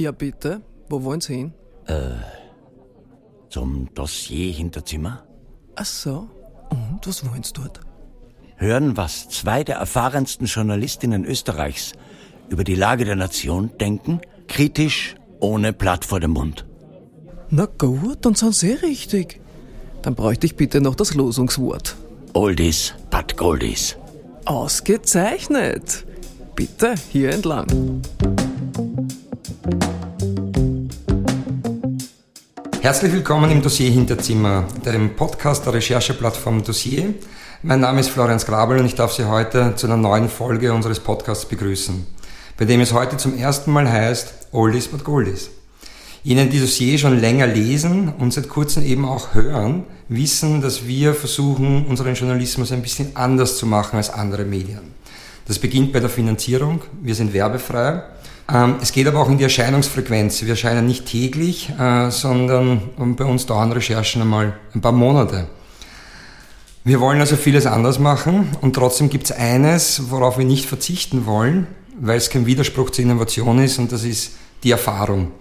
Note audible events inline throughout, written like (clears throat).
Ja, bitte. Wo wollen Sie hin? Äh, zum Dossier-Hinterzimmer? Ach so. Und was wollen Sie dort? Hören, was zwei der erfahrensten Journalistinnen Österreichs über die Lage der Nation denken, kritisch, ohne Blatt vor dem Mund. Na gut, dann sind Sie richtig. Dann bräuchte ich bitte noch das Losungswort. Oldies, but Goldies. Ausgezeichnet. Bitte hier entlang. Herzlich willkommen im Dossier Hinterzimmer, dem Podcast der Rechercheplattform Dossier. Mein Name ist Florian Grabel und ich darf Sie heute zu einer neuen Folge unseres Podcasts begrüßen, bei dem es heute zum ersten Mal heißt Oldies but Goldies. Jenen, die Dossier schon länger lesen und seit kurzem eben auch hören, wissen, dass wir versuchen, unseren Journalismus ein bisschen anders zu machen als andere Medien. Das beginnt bei der Finanzierung. Wir sind werbefrei. Ähm, es geht aber auch in die Erscheinungsfrequenz. Wir erscheinen nicht täglich, äh, sondern bei uns dauern Recherchen einmal ein paar Monate. Wir wollen also vieles anders machen und trotzdem gibt es eines, worauf wir nicht verzichten wollen, weil es kein Widerspruch zur Innovation ist und das ist die Erfahrung.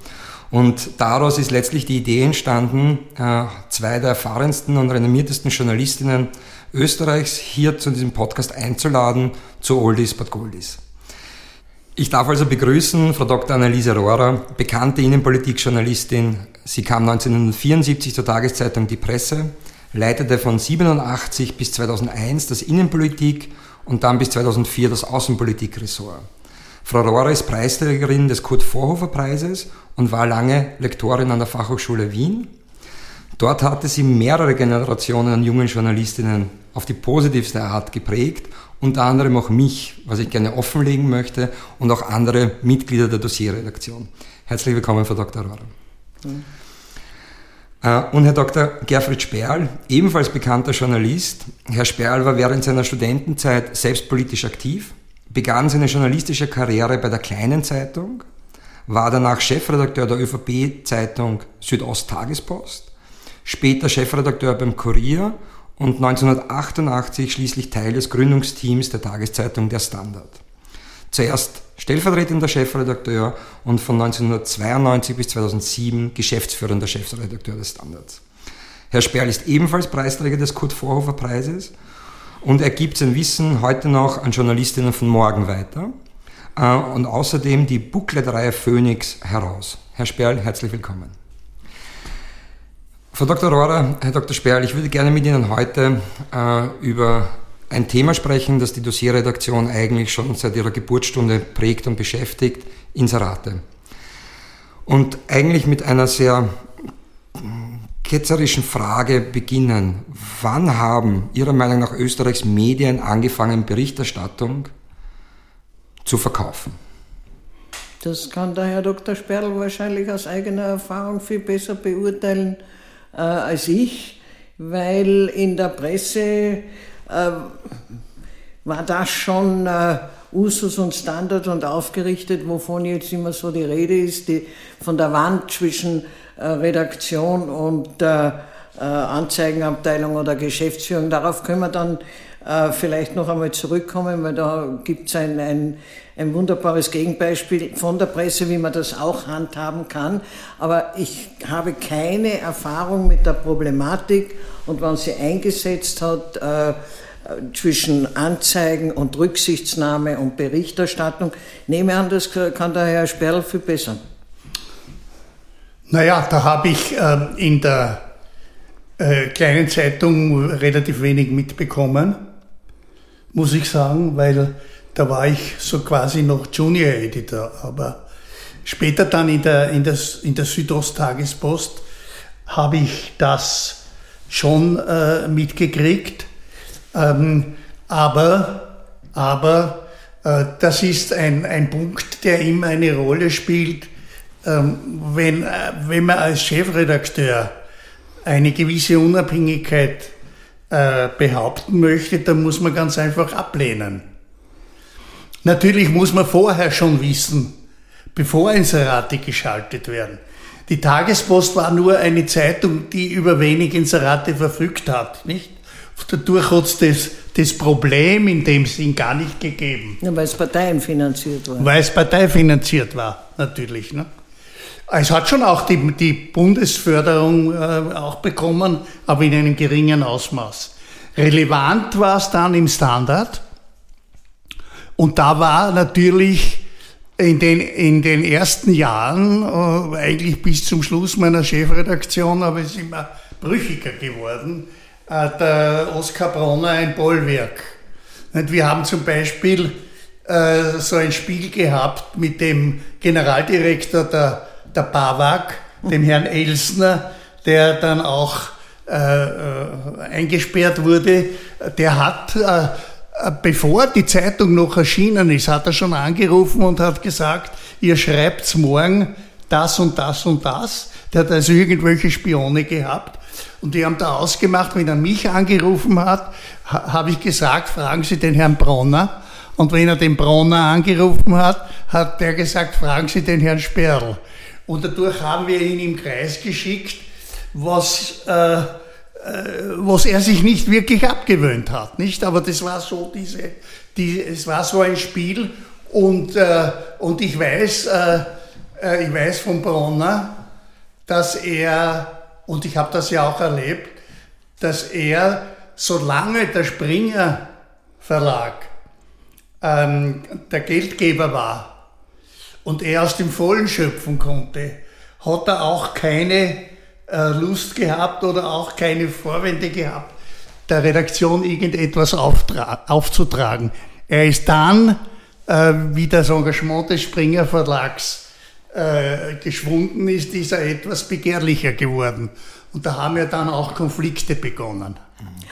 Und daraus ist letztlich die Idee entstanden, äh, zwei der erfahrensten und renommiertesten Journalistinnen Österreichs hier zu diesem Podcast einzuladen zu Oldies but Goldies. Ich darf also begrüßen Frau Dr. Anneliese Rohrer, bekannte Innenpolitikjournalistin. Sie kam 1974 zur Tageszeitung Die Presse, leitete von 87 bis 2001 das Innenpolitik und dann bis 2004 das Außenpolitikressort. Frau Rohrer ist Preisträgerin des Kurt Vorhofer Preises und war lange Lektorin an der Fachhochschule Wien. Dort hatte sie mehrere Generationen an jungen Journalistinnen auf die positivste Art geprägt unter anderem auch mich, was ich gerne offenlegen möchte, und auch andere Mitglieder der Dossierredaktion. Herzlich willkommen, Frau Dr. Rohrer. Mhm. Und Herr Dr. Gerfried Sperl, ebenfalls bekannter Journalist. Herr Sperl war während seiner Studentenzeit selbst politisch aktiv, begann seine journalistische Karriere bei der Kleinen Zeitung, war danach Chefredakteur der ÖVP-Zeitung Südost-Tagespost, später Chefredakteur beim Kurier und 1988 schließlich Teil des Gründungsteams der Tageszeitung Der Standard. Zuerst stellvertretender Chefredakteur und von 1992 bis 2007 geschäftsführender Chefredakteur des Standards. Herr Sperl ist ebenfalls Preisträger des Kurt Vorhofer Preises und er gibt sein Wissen heute noch an Journalistinnen von morgen weiter äh, und außerdem die Booklet-Reihe Phoenix heraus. Herr Sperl, herzlich willkommen. Frau Dr. Rohrer, Herr Dr. Sperl, ich würde gerne mit Ihnen heute äh, über ein Thema sprechen, das die Dossierredaktion eigentlich schon seit ihrer Geburtsstunde prägt und beschäftigt, Inserate. Und eigentlich mit einer sehr ketzerischen Frage beginnen. Wann haben Ihrer Meinung nach Österreichs Medien angefangen, Berichterstattung zu verkaufen? Das kann der Herr Dr. Sperl wahrscheinlich aus eigener Erfahrung viel besser beurteilen äh, als ich, weil in der Presse äh, war das schon äh, Usus und Standard und aufgerichtet, wovon jetzt immer so die Rede ist, die, von der Wand zwischen Redaktion und äh, äh, Anzeigenabteilung oder Geschäftsführung. Darauf können wir dann äh, vielleicht noch einmal zurückkommen, weil da gibt es ein, ein, ein wunderbares Gegenbeispiel von der Presse, wie man das auch handhaben kann. Aber ich habe keine Erfahrung mit der Problematik und wann sie eingesetzt hat, äh, zwischen Anzeigen und Rücksichtsnahme und Berichterstattung. Nehme an, das kann der Herr Sperl viel besser. Naja, da habe ich äh, in der äh, kleinen Zeitung relativ wenig mitbekommen muss ich sagen, weil da war ich so quasi noch Junior Editor. Aber später dann in der, in der, in der Südosttagespost habe ich das schon äh, mitgekriegt. Ähm, aber aber äh, das ist ein, ein Punkt, der immer eine Rolle spielt, ähm, wenn, äh, wenn man als Chefredakteur eine gewisse Unabhängigkeit äh, behaupten möchte, dann muss man ganz einfach ablehnen. Natürlich muss man vorher schon wissen, bevor Inserate geschaltet werden, Die Tagespost war nur eine Zeitung, die über wenig Inserate verfügt hat, nicht? Dadurch hat es das, das Problem in dem Sinn gar nicht gegeben. Ja, weil es parteienfinanziert war. Weil es parteifinanziert war, natürlich. Ne? Es hat schon auch die, die Bundesförderung äh, auch bekommen, aber in einem geringen Ausmaß. Relevant war es dann im Standard. Und da war natürlich in den, in den ersten Jahren, äh, eigentlich bis zum Schluss meiner Chefredaktion, aber es ist immer brüchiger geworden, äh, der Oskar Bronner ein Bollwerk. Und wir haben zum Beispiel äh, so ein Spiel gehabt mit dem Generaldirektor der, der BAWAG, dem Herrn Elsner, der dann auch äh, äh, eingesperrt wurde. Der hat äh, äh, bevor die Zeitung noch erschienen ist, hat er schon angerufen und hat gesagt, ihr schreibt's morgen das und das und das. Der hat also irgendwelche Spione gehabt. Und die haben da ausgemacht, wenn er mich angerufen hat, habe ich gesagt, fragen Sie den Herrn Bronner. Und wenn er den Bronner angerufen hat, hat der gesagt, fragen Sie den Herrn Sperl. Und dadurch haben wir ihn im Kreis geschickt, was äh, äh, was er sich nicht wirklich abgewöhnt hat, nicht? Aber das war so diese, die, es war so ein Spiel und, äh, und ich weiß, äh, äh ich weiß von Bronner, dass er, und ich habe das ja auch erlebt, dass er, solange der Springer Verlag ähm, der Geldgeber war und er aus dem Vollen schöpfen konnte, hat er auch keine äh, Lust gehabt oder auch keine Vorwände gehabt, der Redaktion irgendetwas aufzutragen. Er ist dann, äh, wie das Engagement des Springer Verlags äh, geschwunden ist, ist er etwas begehrlicher geworden. Und da haben ja dann auch Konflikte begonnen.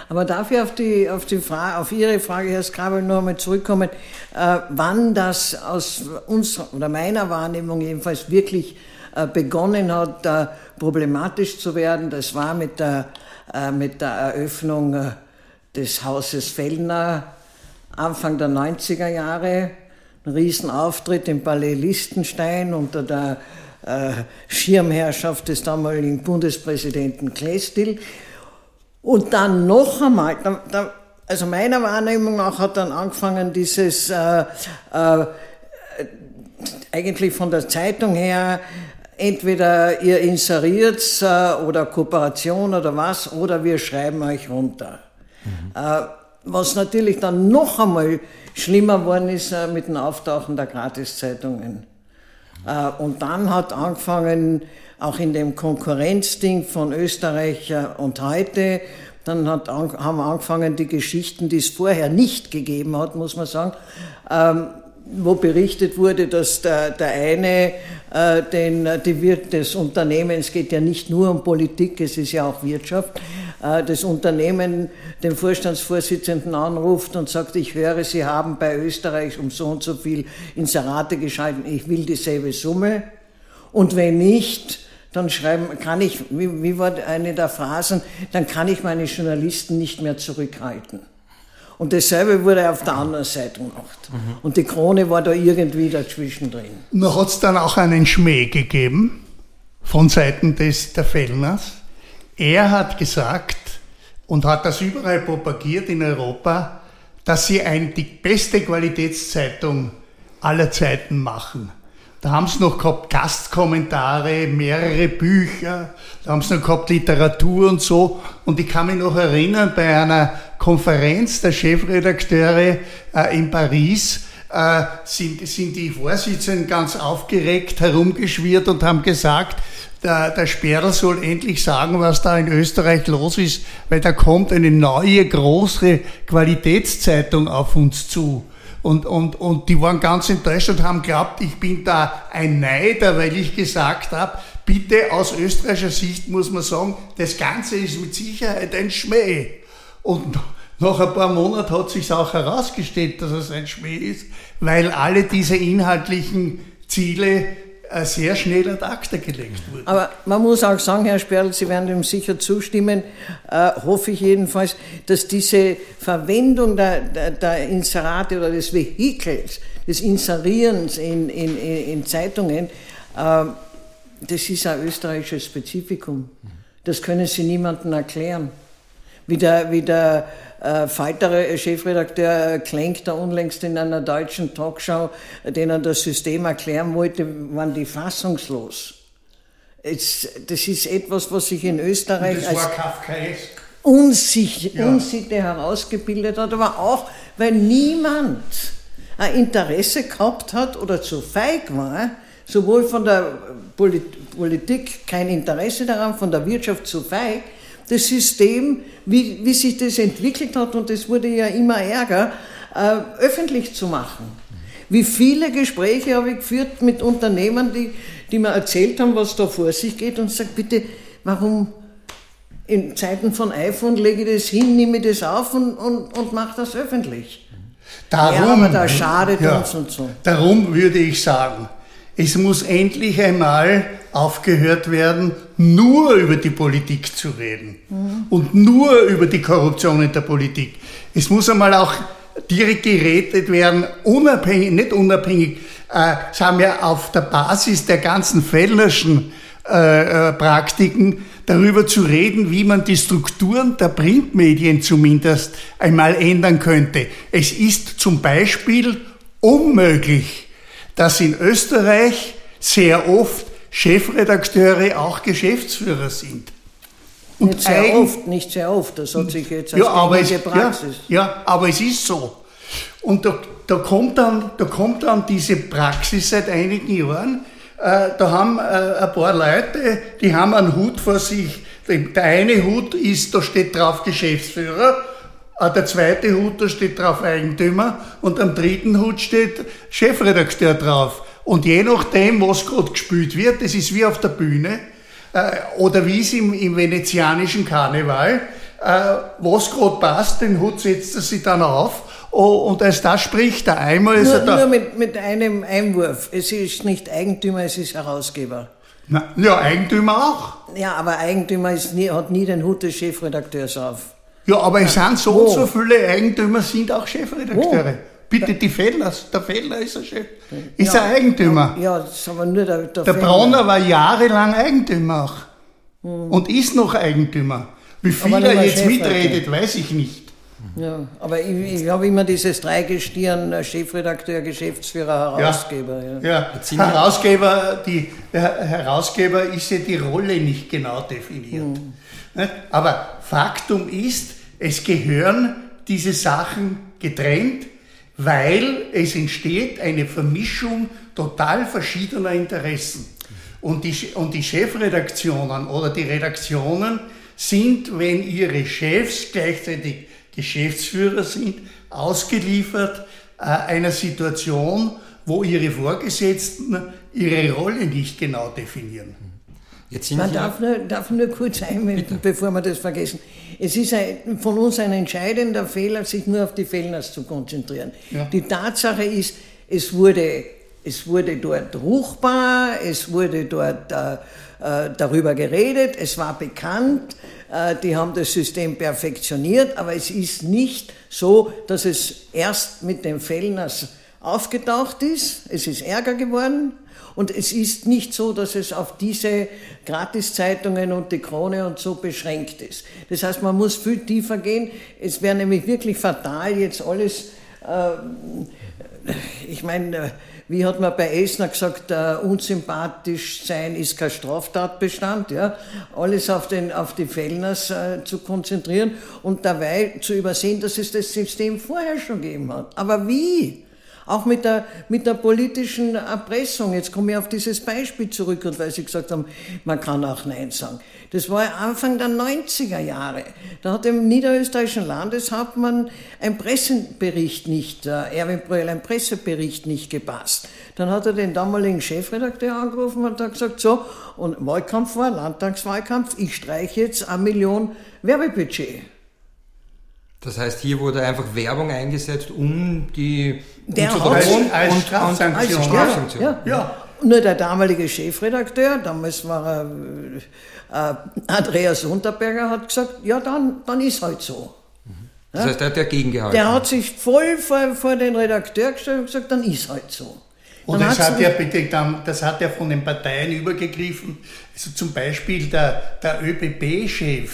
Aber darf ich auf, die, auf, die Frage, auf Ihre Frage, Herr Skrabel, noch einmal zurückkommen, äh, wann das aus unserer oder meiner Wahrnehmung jedenfalls wirklich äh, begonnen hat, da problematisch zu werden. Das war mit der, äh, mit der Eröffnung äh, des Hauses Fellner Anfang der 90er Jahre. Ein Riesenauftritt im Palais Liechtenstein unter der Schirmherrschaft des damaligen Bundespräsidenten Klestil. Und dann noch einmal, da, da, also meiner Wahrnehmung nach hat dann angefangen dieses, äh, äh, eigentlich von der Zeitung her, entweder ihr inseriert äh, oder Kooperation oder was, oder wir schreiben euch runter. Mhm. Äh, was natürlich dann noch einmal schlimmer geworden ist äh, mit dem Auftauchen der Gratiszeitungen. Äh, und dann hat angefangen, auch in dem Konkurrenzding von Österreich und heute, dann hat, haben angefangen die Geschichten, die es vorher nicht gegeben hat, muss man sagen, ähm, wo berichtet wurde, dass der, der eine äh, den, die Wirt des Unternehmens geht ja nicht nur um Politik, es ist ja auch Wirtschaft, äh, das Unternehmen den Vorstandsvorsitzenden anruft und sagt, ich höre, Sie haben bei Österreich um so und so viel Inserate geschalten, ich will dieselbe Summe. Und wenn nicht, dann schreiben, kann ich, wie, wie war eine der Phrasen, dann kann ich meine Journalisten nicht mehr zurückhalten. Und dasselbe wurde auf der anderen Seite gemacht. Mhm. Und die Krone war da irgendwie dazwischen drin. Noch hat es dann auch einen Schmäh gegeben von Seiten des, der Fellners. Er hat gesagt und hat das überall propagiert in Europa, dass sie ein, die beste Qualitätszeitung aller Zeiten machen. Da haben sie noch gehabt Gastkommentare, mehrere Bücher, da haben sie noch gehabt Literatur und so. Und ich kann mich noch erinnern, bei einer Konferenz der Chefredakteure äh, in Paris äh, sind, sind die Vorsitzenden ganz aufgeregt herumgeschwirrt und haben gesagt, der, der Sperl soll endlich sagen, was da in Österreich los ist, weil da kommt eine neue große Qualitätszeitung auf uns zu. Und, und, und die waren ganz enttäuscht und haben glaubt, ich bin da ein Neider, weil ich gesagt habe, bitte aus österreichischer Sicht muss man sagen, das Ganze ist mit Sicherheit ein Schmäh. Und (laughs) nach ein paar Monaten hat sich auch herausgestellt, dass es ein Schmäh ist, weil alle diese inhaltlichen Ziele sehr schnell ad acta gelegt wurden. Aber man muss auch sagen, Herr Sperl, Sie werden dem sicher zustimmen, äh, hoffe ich jedenfalls, dass diese Verwendung der, der, der Inserate oder des Vehikels, des Inserierens in, in, in Zeitungen, äh, das ist ein österreichisches Spezifikum. Das können Sie niemandem erklären. Wie der, wie der äh, weitere Chefredakteur Klenk da unlängst in einer deutschen Talkshow, denen das System erklären wollte, waren die fassungslos. Es, das ist etwas, was sich in Österreich Kafkaesk. unsicher, Ja. Unsitte herausgebildet hat, aber auch, weil niemand ein Interesse gehabt hat oder zu feig war, sowohl von der Polit Politik kein Interesse daran, von der Wirtschaft zu feig, das System, wie, wie sich das entwickelt hat, und das wurde ja immer ärger, äh, öffentlich zu machen. Wie viele Gespräche habe ich geführt mit Unternehmern, die, die mir erzählt haben, was da vor sich geht, und sage, bitte, warum in Zeiten von iPhone lege ich das hin, nehme ich das auf und, und, und mache das öffentlich. Darum, Ja, da schadet uns und so. Darum würde ich sagen, es muss endlich einmal aufgehört werden, nur über die Politik zu reden und nur über die Korruption in der Politik. Es muss einmal auch direkt geredet werden, unabhängig, nicht unabhängig, äh, sagen wir auf der Basis der ganzen Fellnerschen äh, äh, Praktiken darüber zu reden, wie man die Strukturen der Printmedien zumindest einmal ändern könnte. Es ist zum Beispiel unmöglich, dass in Österreich sehr oft Chefredakteure auch Geschäftsführer sind. Und Nicht sehr eigen- oft, nicht sehr oft, das hat sich jetzt als ja, aber es, gängige ja, Praxis. ja, aber es ist so. Und da, da, kommt dann, da kommt dann diese Praxis seit einigen Jahren. Äh, da haben äh, ein paar Leute, die haben einen Hut vor sich. Der der eine Hut ist, da steht drauf Geschäftsführer, äh, der zweite Hut, da steht drauf Eigentümer und am dritten Hut steht Chefredakteur drauf. Und je nachdem, was gerade gespielt wird, das ist wie auf der Bühne, äh, oder wie es im, im venezianischen Karneval, äh, was gerade passt, den Hut setzt er sich dann auf oh, und als das spricht er einmal, ist er Nur, da. nur mit, mit einem Einwurf. Es ist nicht Eigentümer, es ist Herausgeber. Na, ja, Eigentümer auch. Ja, aber Eigentümer ist nie, hat nie den Hut des Chefredakteurs auf. Ja, aber es sind so und so viele Eigentümer sind auch Chefredakteure. Bitte die Fellers, der Feller ist ein Chef, ist Ja, ein Eigentümer. Ja, das ist aber nur der, der, Der Fellner. Bronner war jahrelang Eigentümer auch. Und ist noch Eigentümer. Wie viel er jetzt Chefredakteur. mitredet, weiß ich nicht. Ja, aber ich, ich habe immer dieses Dreigestirn, äh, Chefredakteur, Geschäftsführer, Herausgeber. Ja. Ja, Herausgeber, die, der Herausgeber ist ja die Rolle nicht genau definiert. Nicht? Aber Faktum ist, es gehören diese Sachen getrennt, weil es entsteht eine Vermischung total verschiedener Interessen. Und die, und die Chefredaktionen oder die Redaktionen sind, wenn ihre Chefs gleichzeitig Geschäftsführer sind, ausgeliefert äh, einer Situation, wo ihre Vorgesetzten ihre Rolle nicht genau definieren. Jetzt sind Man darf nur, darf nur kurz einwenden, bevor wir das vergessen. Es ist ein, von uns ein entscheidender Fehler, sich nur auf die Fellners zu konzentrieren. Ja. Die Tatsache ist, es wurde, es wurde dort ruchbar, es wurde dort äh, äh, darüber geredet, es war bekannt, äh, die haben das System perfektioniert, aber es ist nicht so, dass es erst mit den Fellners aufgetaucht ist, es ist Ärger geworden und es ist nicht so, dass es auf diese Gratiszeitungen und die Krone und so beschränkt ist. Das heißt, man muss viel tiefer gehen. Es wäre nämlich wirklich fatal, jetzt alles, äh, ich meine, wie hat man bei Esner gesagt, äh, unsympathisch sein ist kein Straftatbestand, ja? alles auf, den, auf die Fellners äh, zu konzentrieren und dabei zu übersehen, dass es das System vorher schon gegeben hat. Aber wie? Auch mit der, mit der politischen Erpressung. Jetzt komme ich auf dieses Beispiel zurück, und weil Sie gesagt haben, man kann auch Nein sagen. Das war Anfang der 90er Jahre. Da hat dem niederösterreichischen Landeshauptmann ein Pressebericht nicht, äh, Erwin Bröll, ein Pressebericht nicht gepasst. Dann hat er den damaligen Chefredakteur angerufen und hat gesagt, so, und Wahlkampf war, Landtagswahlkampf, ich streiche jetzt eine Million Werbebudget. Das heißt, hier wurde einfach Werbung eingesetzt, um die Der um drohen als und- Strafsanktion. als Strafsanktion. Ja, Ja. Nur der damalige Chefredakteur, damals war er äh, Andreas Unterberger, hat gesagt, ja, dann, dann ist halt so. Das heißt, er hat dagegen gehalten. Der hat sich voll vor, vor den Redakteur gestellt und gesagt, dann ist halt so. Und das hat, ja bitte dann, das hat ja von den Parteien übergegriffen. Also zum Beispiel der, der ÖBB-Chef,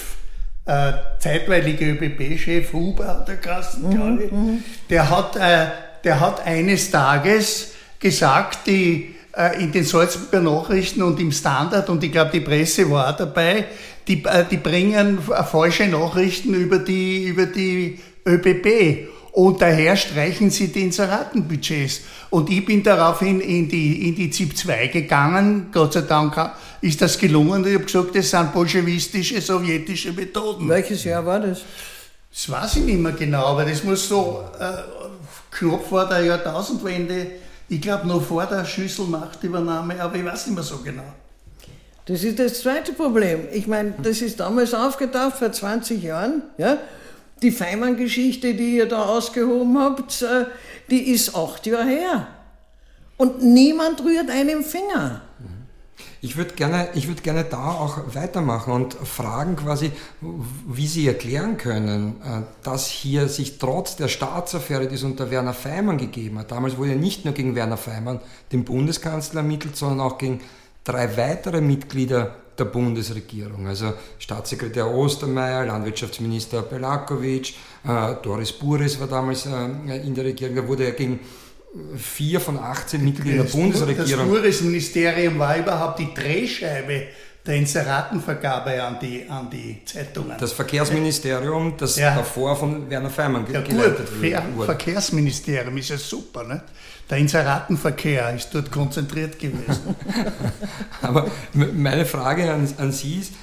äh, zeitweilige ÖBB-Chef Huber hat er Kassen, mhm, glaube ich, mhm. der, hat, äh, der hat eines Tages gesagt, die äh, in den Salzburger Nachrichten und im Standard, und ich glaube, die Presse war auch dabei, die, äh, die bringen falsche Nachrichten über die, über die ÖBB. Und daher streichen sie die Inseratenbudgets. Und ich bin daraufhin in die, in die ZIP 2 gegangen. Gott sei Dank ist das gelungen. Ich habe gesagt, das sind bolschewistische, sowjetische Methoden. Welches Jahr war das? Das weiß ich nicht mehr genau, aber das muss so äh, knapp vor der Jahrtausendwende, ich glaube noch vor der Schüsselmachtübernahme, aber ich weiß nicht mehr so genau. Das ist das zweite Problem. Ich meine, das ist damals aufgetaucht, vor 20 Jahren. Ja? Die Feimann-Geschichte, die ihr da ausgehoben habt, äh, die ist acht Jahre her. Und niemand rührt einen Finger. Ich würde gerne, würd gerne da auch weitermachen und fragen quasi, wie Sie erklären können, äh, dass hier sich trotz der Staatsaffäre, die es unter Werner Feimann gegeben hat, damals wurde ja nicht nur gegen Werner Feimann, den Bundeskanzler ermittelt, sondern auch gegen drei weitere Mitglieder der Bundesregierung, also Staatssekretär Ostermeier, Landwirtschaftsminister Belakovic, äh, Doris Buris war damals äh, in der Regierung, da wurde er gegen vier von 18 Mitgliedern der Bundesregierung. Das Bundesministerium war überhaupt die Drehscheibe der Inseratenvergabe an die, an die Zeitungen. Das Verkehrsministerium, das ja. davor von Werner Feimann ja, geleitet gut, wurde. Verkehrsministerium ist ja super, ne? Der Inseratenverkehr ist dort konzentriert gewesen. (laughs) Aber meine Frage an, an Sie ist,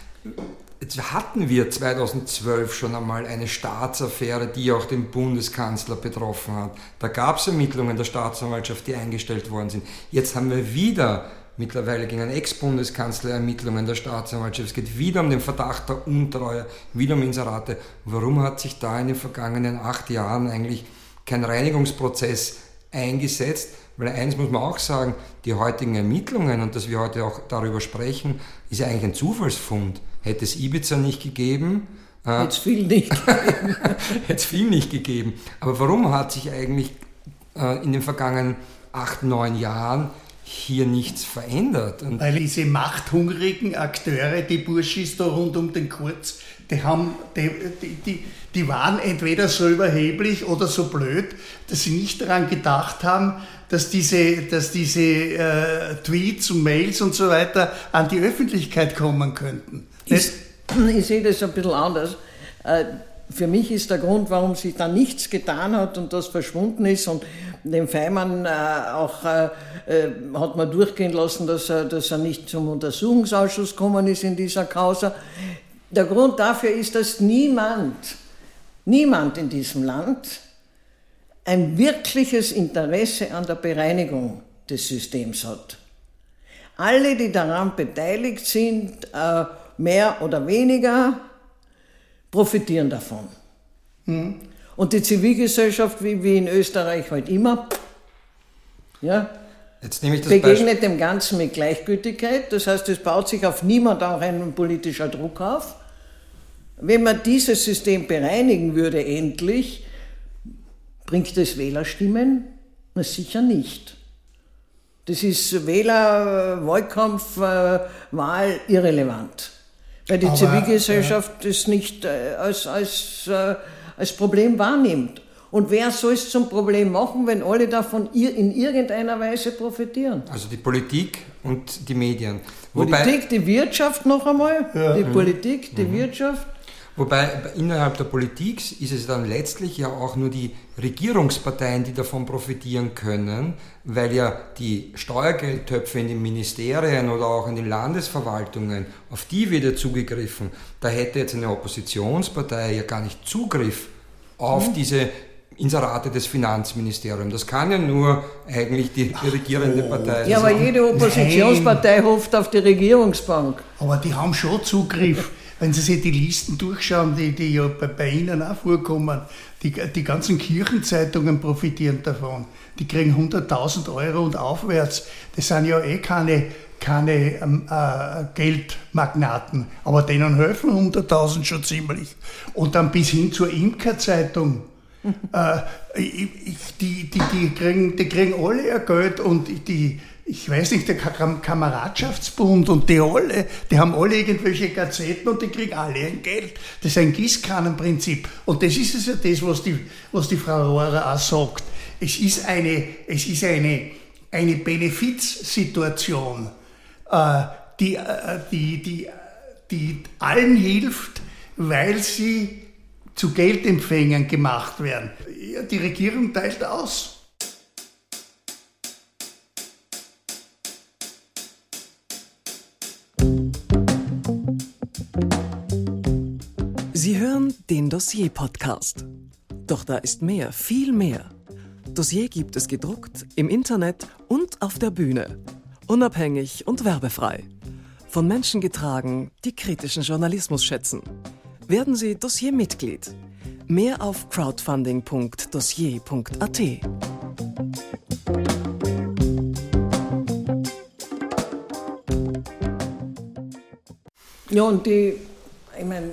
Jetzt hatten wir 2012 schon einmal eine Staatsaffäre, die auch den Bundeskanzler betroffen hat. Da gab es Ermittlungen der Staatsanwaltschaft, die eingestellt worden sind. Jetzt haben wir wieder mittlerweile gegen einen Ex-Bundeskanzler Ermittlungen der Staatsanwaltschaft. Es geht wieder um den Verdacht der Untreue, wieder um Inserate. Warum hat sich da in den vergangenen acht Jahren eigentlich kein Reinigungsprozess eingesetzt? Weil eins muss man auch sagen, die heutigen Ermittlungen und dass wir heute auch darüber sprechen, ist ja eigentlich ein Zufallsfund. Hätte es Ibiza nicht gegeben, äh, Hätte es viel nicht (laughs) gegeben. Hätte es viel nicht gegeben. Aber warum hat sich eigentlich äh, in den vergangenen acht, neun Jahren hier nichts verändert? Und Weil diese machthungrigen Akteure, die Burschis da rund um den Kurz, die, haben, die, die, die waren entweder so überheblich oder so blöd, dass sie nicht daran gedacht haben, dass diese, dass diese äh, Tweets und Mails und so weiter an die Öffentlichkeit kommen könnten. Ich, ich sehe das ein bisschen anders. Äh, für mich ist der Grund, warum sich da nichts getan hat und das verschwunden ist und dem Feimann äh, auch äh, äh, hat man durchgehen lassen, dass er, dass er nicht zum Untersuchungsausschuss gekommen ist in dieser Causa. Der Grund dafür ist, dass niemand, niemand in diesem Land ein wirkliches Interesse an der Bereinigung des Systems hat. Alle, die daran beteiligt sind, äh, mehr oder weniger, profitieren davon. Mhm. Und die Zivilgesellschaft, wie, wie in Österreich halt immer, ja, begegnet Beispiel. dem Ganzen mit Gleichgültigkeit. Das heißt, es baut sich auf niemand auch ein politischer Druck auf. Wenn man dieses System bereinigen würde, endlich, bringt es Wählerstimmen? Na sicher nicht. Das ist Wähler, Wahlkampf, äh, Wahl irrelevant. Weil die Aber, Zivilgesellschaft ja. das nicht äh, als, als, äh, als Problem wahrnimmt. Und wer soll es zum Problem machen, wenn alle davon in irgendeiner Weise profitieren? Also die Politik und die Medien. Wobei, Politik, die Wirtschaft noch einmal, ja. die mhm. Politik, die mhm. Wirtschaft. Wobei innerhalb der Politik ist es dann letztlich ja auch nur die Regierungsparteien, die davon profitieren können, weil ja die Steuergeldtöpfe in den Ministerien oder auch in den Landesverwaltungen, auf die wird ja zugegriffen. Da hätte jetzt eine Oppositionspartei ja gar nicht Zugriff auf mhm. diese Inserate des Finanzministeriums. Das kann ja nur eigentlich die, die regierende Partei sein. Ja, aber jede Oppositionspartei Nein. hofft auf die Regierungsbank. Aber die haben schon Zugriff. Wenn Sie sich die Listen durchschauen, die, die ja bei, bei Ihnen auch vorkommen, die, die ganzen Kirchenzeitungen profitieren davon. Die kriegen 100.000 Euro und aufwärts. Das sind ja eh keine, keine ähm, äh, Geldmagnaten, aber denen helfen 100.000 schon ziemlich. Und dann bis hin zur Imkerzeitung (laughs) äh, die, die, die, kriegen, die kriegen alle ihr Geld und die, ich weiß nicht, der Kameradschaftsbund und die alle, die haben alle irgendwelche Gazetten und die kriegen alle ein Geld. Das ist ein Gießkannenprinzip. Und das ist es ja das, was die, was die Frau Rohrer auch sagt. Es ist eine, es ist eine, eine Benefizsituation, äh, die, äh, die, die, die allen hilft, weil sie zu Geldempfängern gemacht werden. Die Regierung teilt aus. Hören den Dossier-Podcast. Doch da ist mehr, viel mehr. Dossier gibt es gedruckt, im Internet und auf der Bühne. Unabhängig und werbefrei. Von Menschen getragen, die kritischen Journalismus schätzen. Werden Sie Dossier-Mitglied. Mehr auf crowdfunding.dossier.at. Ja, und die, ich meine,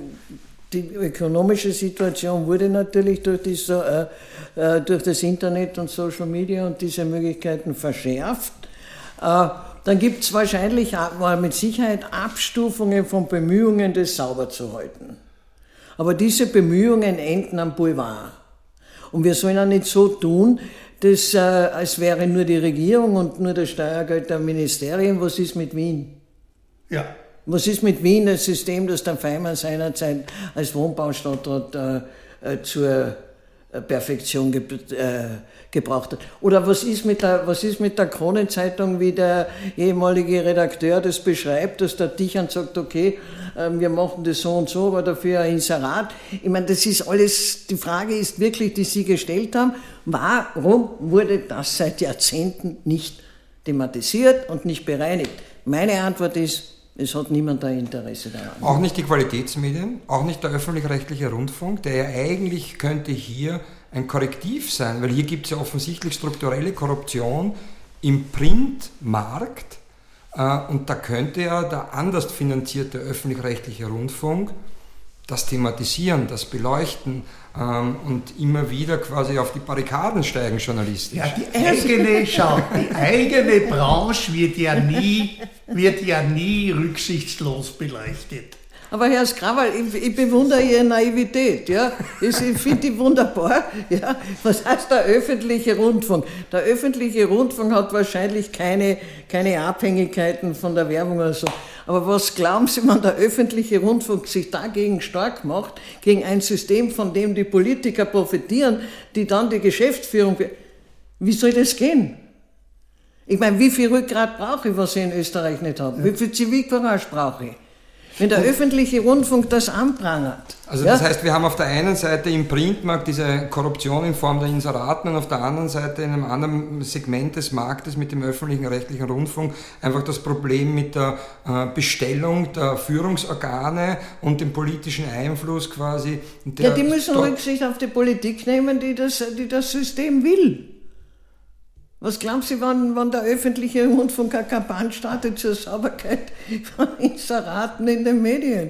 die ökonomische Situation wurde natürlich durch, diese, äh, äh, durch das Internet und Social Media und diese Möglichkeiten verschärft. Äh, dann gibt es wahrscheinlich mal mit Sicherheit Abstufungen von Bemühungen, das sauber zu halten. Aber diese Bemühungen enden am Boulevard. Und wir sollen auch nicht so tun, dass, äh, als wäre nur die Regierung und nur das Steuergeld der Ministerien. Was ist mit Wien? Ja. Was ist mit Wien, das System, das der Feimann seinerzeit als Wohnbaustadtrat äh, äh, zur äh, Perfektion ge äh, gebraucht hat? Oder was ist, mit der, was ist mit der Kronenzeitung, wie der ehemalige Redakteur das beschreibt, dass der Dichern sagt, okay, äh, wir machen das so und so, aber dafür ein Inserat. Ich meine, das ist alles, die Frage ist wirklich, die Sie gestellt haben, warum wurde das seit Jahrzehnten nicht thematisiert und nicht bereinigt? Meine Antwort ist, es hat niemand ein Interesse daran. Auch nicht die Qualitätsmedien, auch nicht der öffentlich-rechtliche Rundfunk, der ja eigentlich könnte hier ein Korrektiv sein, weil hier gibt es ja offensichtlich strukturelle Korruption im Printmarkt äh, und da könnte ja der anders finanzierte öffentlich-rechtliche Rundfunk das thematisieren, das beleuchten ähm, und immer wieder quasi auf die Barrikaden steigen journalistisch. Ja, die eigene, schau, die eigene Branche wird ja nie, wird ja nie rücksichtslos beleuchtet. Aber Herr Skrawal, ich, ich bewundere Ihre Naivität. Ja? Ich, ich finde die wunderbar. Ja? Was heißt der öffentliche Rundfunk? Der öffentliche Rundfunk hat wahrscheinlich keine, keine Abhängigkeiten von der Werbung oder so. Aber was glauben Sie, wenn der öffentliche Rundfunk sich dagegen stark macht, gegen ein System, von dem die Politiker profitieren, die dann die Geschäftsführung... Wie soll das gehen? Ich meine, wie viel Rückgrat brauche ich, was ich in Österreich nicht habe? Wie viel Zivilcourage brauche ich? Wenn der öffentliche Rundfunk das anprangert. Also das heißt, wir haben auf der einen Seite im Printmarkt diese Korruption in Form der Inseraten und auf der anderen Seite in einem anderen Segment des Marktes mit dem öffentlichen rechtlichen Rundfunk einfach das Problem mit der äh, Bestellung der Führungsorgane und dem politischen Einfluss quasi. ja, die müssen Rücksicht auf die Politik nehmen, die das, die das System will. Was glauben Sie, wann, wann der öffentliche Rundfunk eine Kampagne startet zur Sauberkeit von Inseraten in den Medien?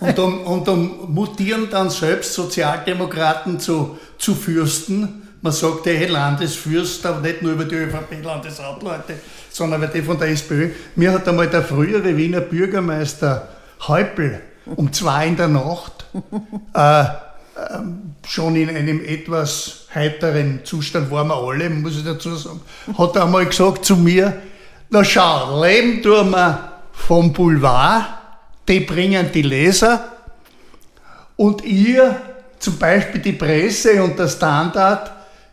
Und dann, und dann mutieren dann selbst Sozialdemokraten zu, zu Fürsten. Man sagt, der Landesfürst, aber nicht nur über die ÖVP-Landeshauptleute, sondern über die von der SPÖ. Mir hat einmal der frühere Wiener Bürgermeister Häupl um zwei in der Nacht äh, schon in einem etwas heiteren Zustand waren wir alle, muss ich dazu sagen, hat er einmal gesagt zu mir, na schau, leben tun wir vom Boulevard, die bringen die Leser und ihr, zum Beispiel die Presse und der Standard,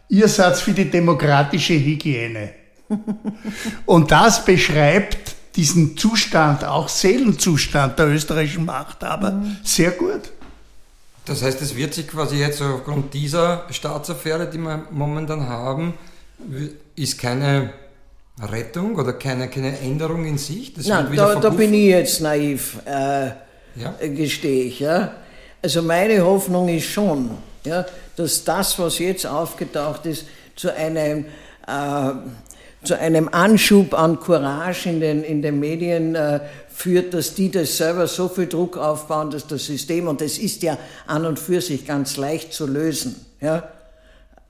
ihr seid für die demokratische Hygiene. (laughs) und das beschreibt diesen Zustand, auch Seelenzustand der österreichischen Machthaber, mhm. sehr gut. Das heißt, es wird sich quasi jetzt aufgrund dieser Staatsaffäre, die wir momentan haben, ist keine Rettung oder keine, keine Änderung in Sicht? Das Nein, da, da, bin ich jetzt naiv, äh, ja? gestehe ich. Ja? Also meine Hoffnung ist schon, ja, dass das, was jetzt aufgetaucht ist, zu einem, äh, zu einem Anschub an Courage in den, in den Medien äh, führt, dass die das selber so viel Druck aufbauen, dass das System, und das ist ja an und für sich ganz leicht zu lösen, ja,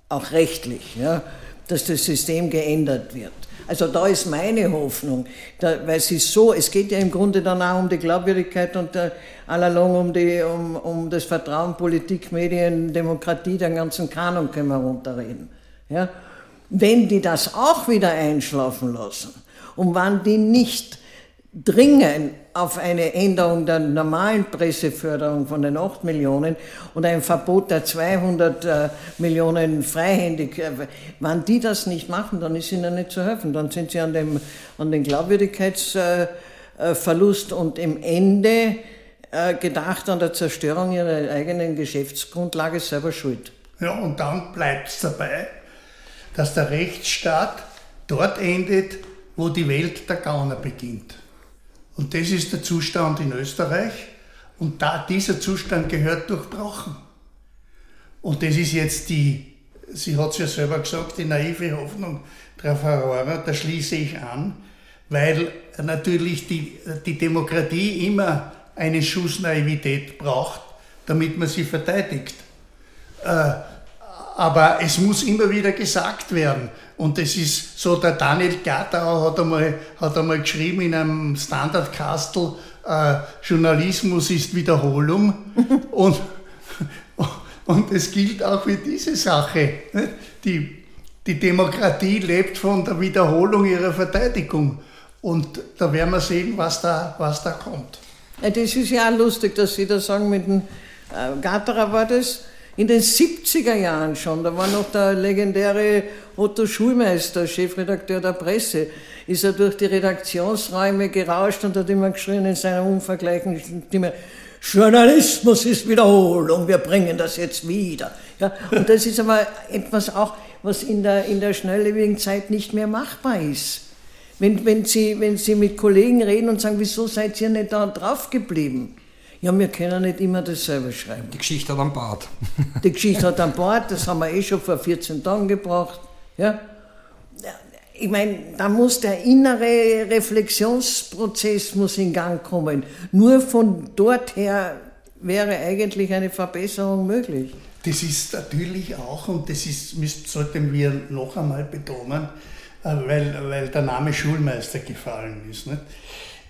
auch rechtlich, ja, dass das System geändert wird. Also da ist meine Hoffnung, da, weil ist so, es geht ja im Grunde dann auch um die Glaubwürdigkeit und äh, allalong um, um, um das Vertrauen Politik, Medien, Demokratie, den ganzen Kanon können wir runterreden. Ja? Wenn die das auch wieder einschlafen lassen und wann die nicht dringen auf eine Änderung der normalen Presseförderung von den 8 Millionen und ein Verbot der 200 äh, Millionen freihändig, äh, wenn die das nicht machen, dann ist ihnen nicht zu helfen. Dann sind sie an dem, an den Glaubwürdigkeitsverlust und im Ende äh, gedacht an der Zerstörung ihrer eigenen Geschäftsgrundlage selber schuld. Ja, und dann bleibt es dabei, dass der Rechtsstaat dort endet, wo die Welt der Gauner beginnt. Und das ist der Zustand in Österreich. Und da, dieser Zustand gehört durchbrochen. Und das ist jetzt die, sie hat es ja selber gesagt, die naive Hoffnung der Frau Aurora, da schließe ich an, weil natürlich die, die Demokratie immer eine Schuss Naivität braucht, damit man sie verteidigt. Äh, aber es muss immer wieder gesagt werden. Und das ist so, der Daniel Gatauer hat einmal, hat einmal geschrieben in einem Standardkastel, äh, Journalismus ist Wiederholung. (laughs) und, und es gilt auch für diese Sache. Die, die Demokratie lebt von der Wiederholung ihrer Verteidigung. Und da werden wir sehen, was da, was da kommt. Das ist ja auch lustig, dass Sie da sagen, mit dem äh, Gatterer war das in den 70er Jahren schon, da war noch der legendäre Otto Schulmeister, Chefredakteur der Presse, ist er durch die Redaktionsräume gerauscht und hat immer geschrien in seiner unvergleichlichen Stimme, Journalismus ist Wiederholung, wir bringen das jetzt wieder. Ja, und das ist aber etwas auch, was in der, in der schnelllebigen Zeit nicht mehr machbar ist. Wenn, wenn, Sie, wenn Sie mit Kollegen reden und sagen, wieso seid ihr nicht da drauf geblieben? Ja, wir können nicht immer dasselbe schreiben. Die Geschichte hat am Bart. (laughs) Die Geschichte hat am Bart, das haben wir eh schon vor 14 Tagen gebracht. Ja? Ich meine, da muss der innere Reflexionsprozess muss in Gang kommen. Nur von dort her wäre eigentlich eine Verbesserung möglich. Das ist natürlich auch, und das ist, sollten wir noch einmal betonen, äh, weil, weil der Name Schulmeister gefallen ist. Nicht?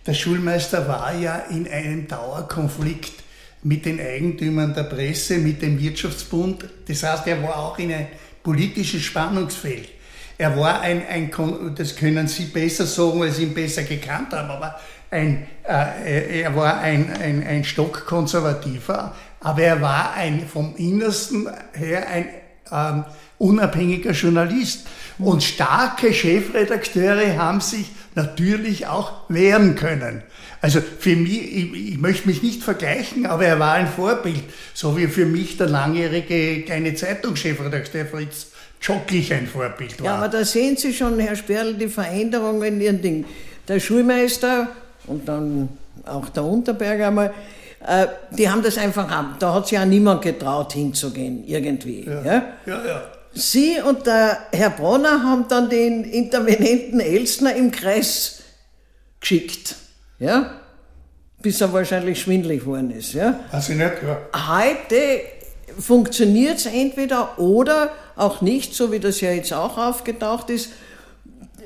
Der Schulmeister war ja in einem Dauerkonflikt mit den Eigentümern der Presse, mit dem Wirtschaftsbund. Das heißt, er war auch in einem politischen Spannungsfeld. Er war ein, ein das können Sie besser sagen, weil Sie ihn besser gekannt haben, aber ein, äh, er war ein, ein, ein Stockkonservativer, aber er war ein, vom Innersten her ein ähm, unabhängiger Journalist. Und starke Chefredakteure haben sich natürlich auch wehren können. Also für mich, ich, ich, möchte mich nicht vergleichen, aber er war ein Vorbild, so wie für mich der langjährige kleine Zeitungschefredakteur Fritz Tschocklich ein Vorbild war. Ja, aber da sehen Sie schon, Herr Sperl, die Veränderung in Ihren Dingen. Der Schulmeister und dann auch der Unterberger einmal, äh, die haben das einfach ab. Da hat sich ja niemand getraut hinzugehen, irgendwie. Ja, ja. ja, ja. Sie und der Herr Bronner haben dann den intervenenten Elsner im Kreis geschickt. Ja? Bis er wahrscheinlich schwindlig geworden ist. Ja? Also nicht, ja. Heute funktioniert es entweder oder auch nicht, so wie das ja jetzt auch aufgetaucht ist.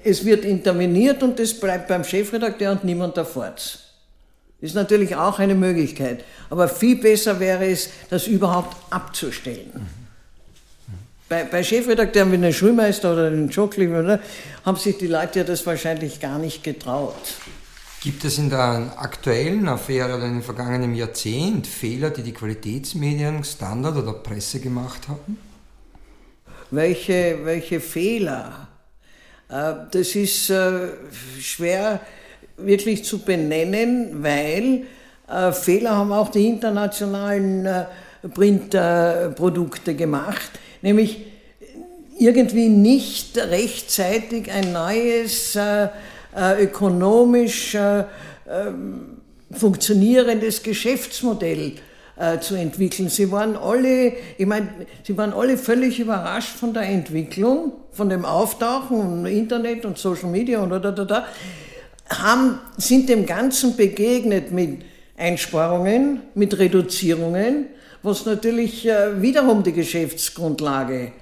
Es wird interveniert und das bleibt beim Chefredakteur und niemand erfährt Ist natürlich auch eine Möglichkeit. Aber viel besser wäre es, das überhaupt abzustellen. Mhm. Bei, bei Chefredakteuren wie den Schulmeister oder den Schockli haben sich die Leute ja das wahrscheinlich gar nicht getraut. Gibt es in der aktuellen Affäre oder im vergangenen Jahrzehnt Fehler, die die Qualitätsmedien, Standard oder Presse gemacht haben? Welche, welche Fehler? Äh, das ist äh, schwer wirklich zu benennen, weil äh, Fehler haben auch die internationalen Printprodukte gemacht nämlich irgendwie nicht rechtzeitig ein neues äh, äh, ökonomisch äh, ähm, funktionierendes Geschäftsmodell äh, zu entwickeln. Sie waren alle, ich meine, sie waren alle völlig überrascht von der Entwicklung, von dem Auftauchen und Internet und Social Media und da, da, da, da, haben, sind dem Ganzen begegnet mit Einsparungen, mit Reduzierungen, was natürlich äh, wiederum die Geschäftsgrundlage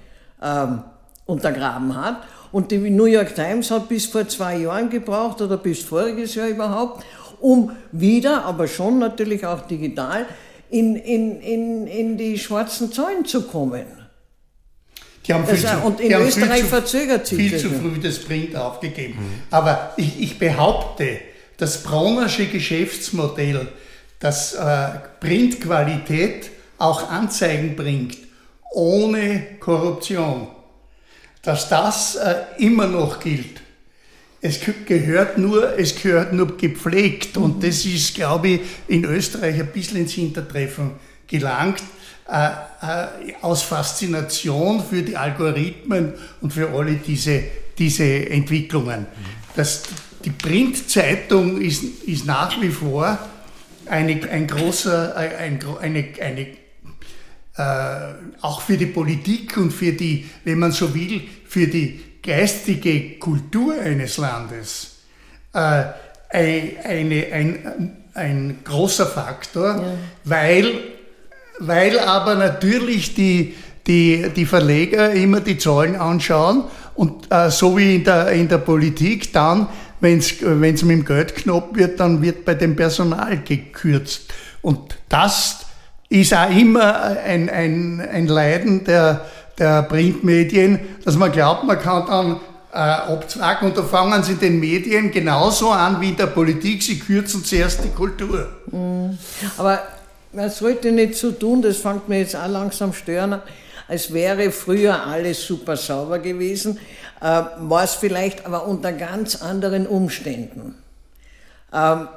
ähm, untergraben hat. Und die New York Times hat bis vor zwei Jahren gebraucht oder bis voriges Jahr überhaupt, um wieder, aber schon natürlich auch digital, in, in, in, in die schwarzen Zahlen zu kommen. Die haben viel Das, zu, und in Österreich viel zu, verzögert sich viel das zu ja. früh das Print aufgegeben. Aber ich, ich behaupte, das Bronnersche Geschäftsmodell, das äh, Printqualität auch Anzeigen bringt, ohne Korruption, dass das äh, immer noch gilt. Es ge- gehört nur, es gehört nur gepflegt und das ist, glaube ich, in Österreich ein bisschen ins Hintertreffen gelangt, aus Faszination für die Algorithmen und für alle diese, diese Entwicklungen. Das, die Printzeitung ist, ist nach wie vor eine, ein großer, ein, ein, eine, eine äh, auch für die Politik und für die, wenn man so will, für die geistige Kultur eines Landes äh, ein, eine, ein, ein großer Faktor, weil, weil aber natürlich die, die, die Verleger immer die Zahlen anschauen und äh, so wie in der, in der Politik dann, wenn es mit dem Geld knapp wird, dann wird bei dem Personal gekürzt. Und das ist auch immer ein, ein, ein Leiden der, der Printmedien, dass man glaubt, man kann dann äh, abzwacken und da fangen sie den Medien genauso an wie in der Politik, sie kürzen zuerst die Kultur. Aber man sollte nicht so tun, das fängt mir jetzt auch langsam stören, als wäre früher alles super sauber gewesen, äh, war es vielleicht aber unter ganz anderen Umständen. Ähm,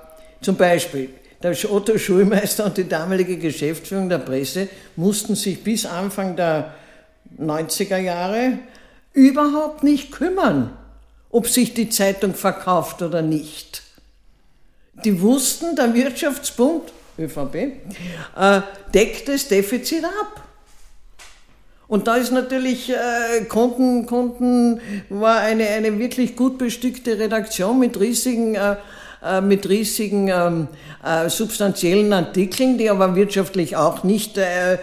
zum Beispiel, der Otto Schulmeister und die damalige Geschäftsführung der Presse mussten sich bis Anfang der 90er Jahre überhaupt nicht kümmern, ob sich die Zeitung verkauft oder nicht. Die wussten, der Wirtschaftsbund, ÖVP, äh, deckt das Defizit ab. Und da ist natürlich, äh, konnten, konnten, war eine, eine wirklich gut bestückte Redaktion mit riesigen, äh, äh, mit riesigen ähm, äh, substanziellen Artikeln, die aber wirtschaftlich auch nicht äh, äh,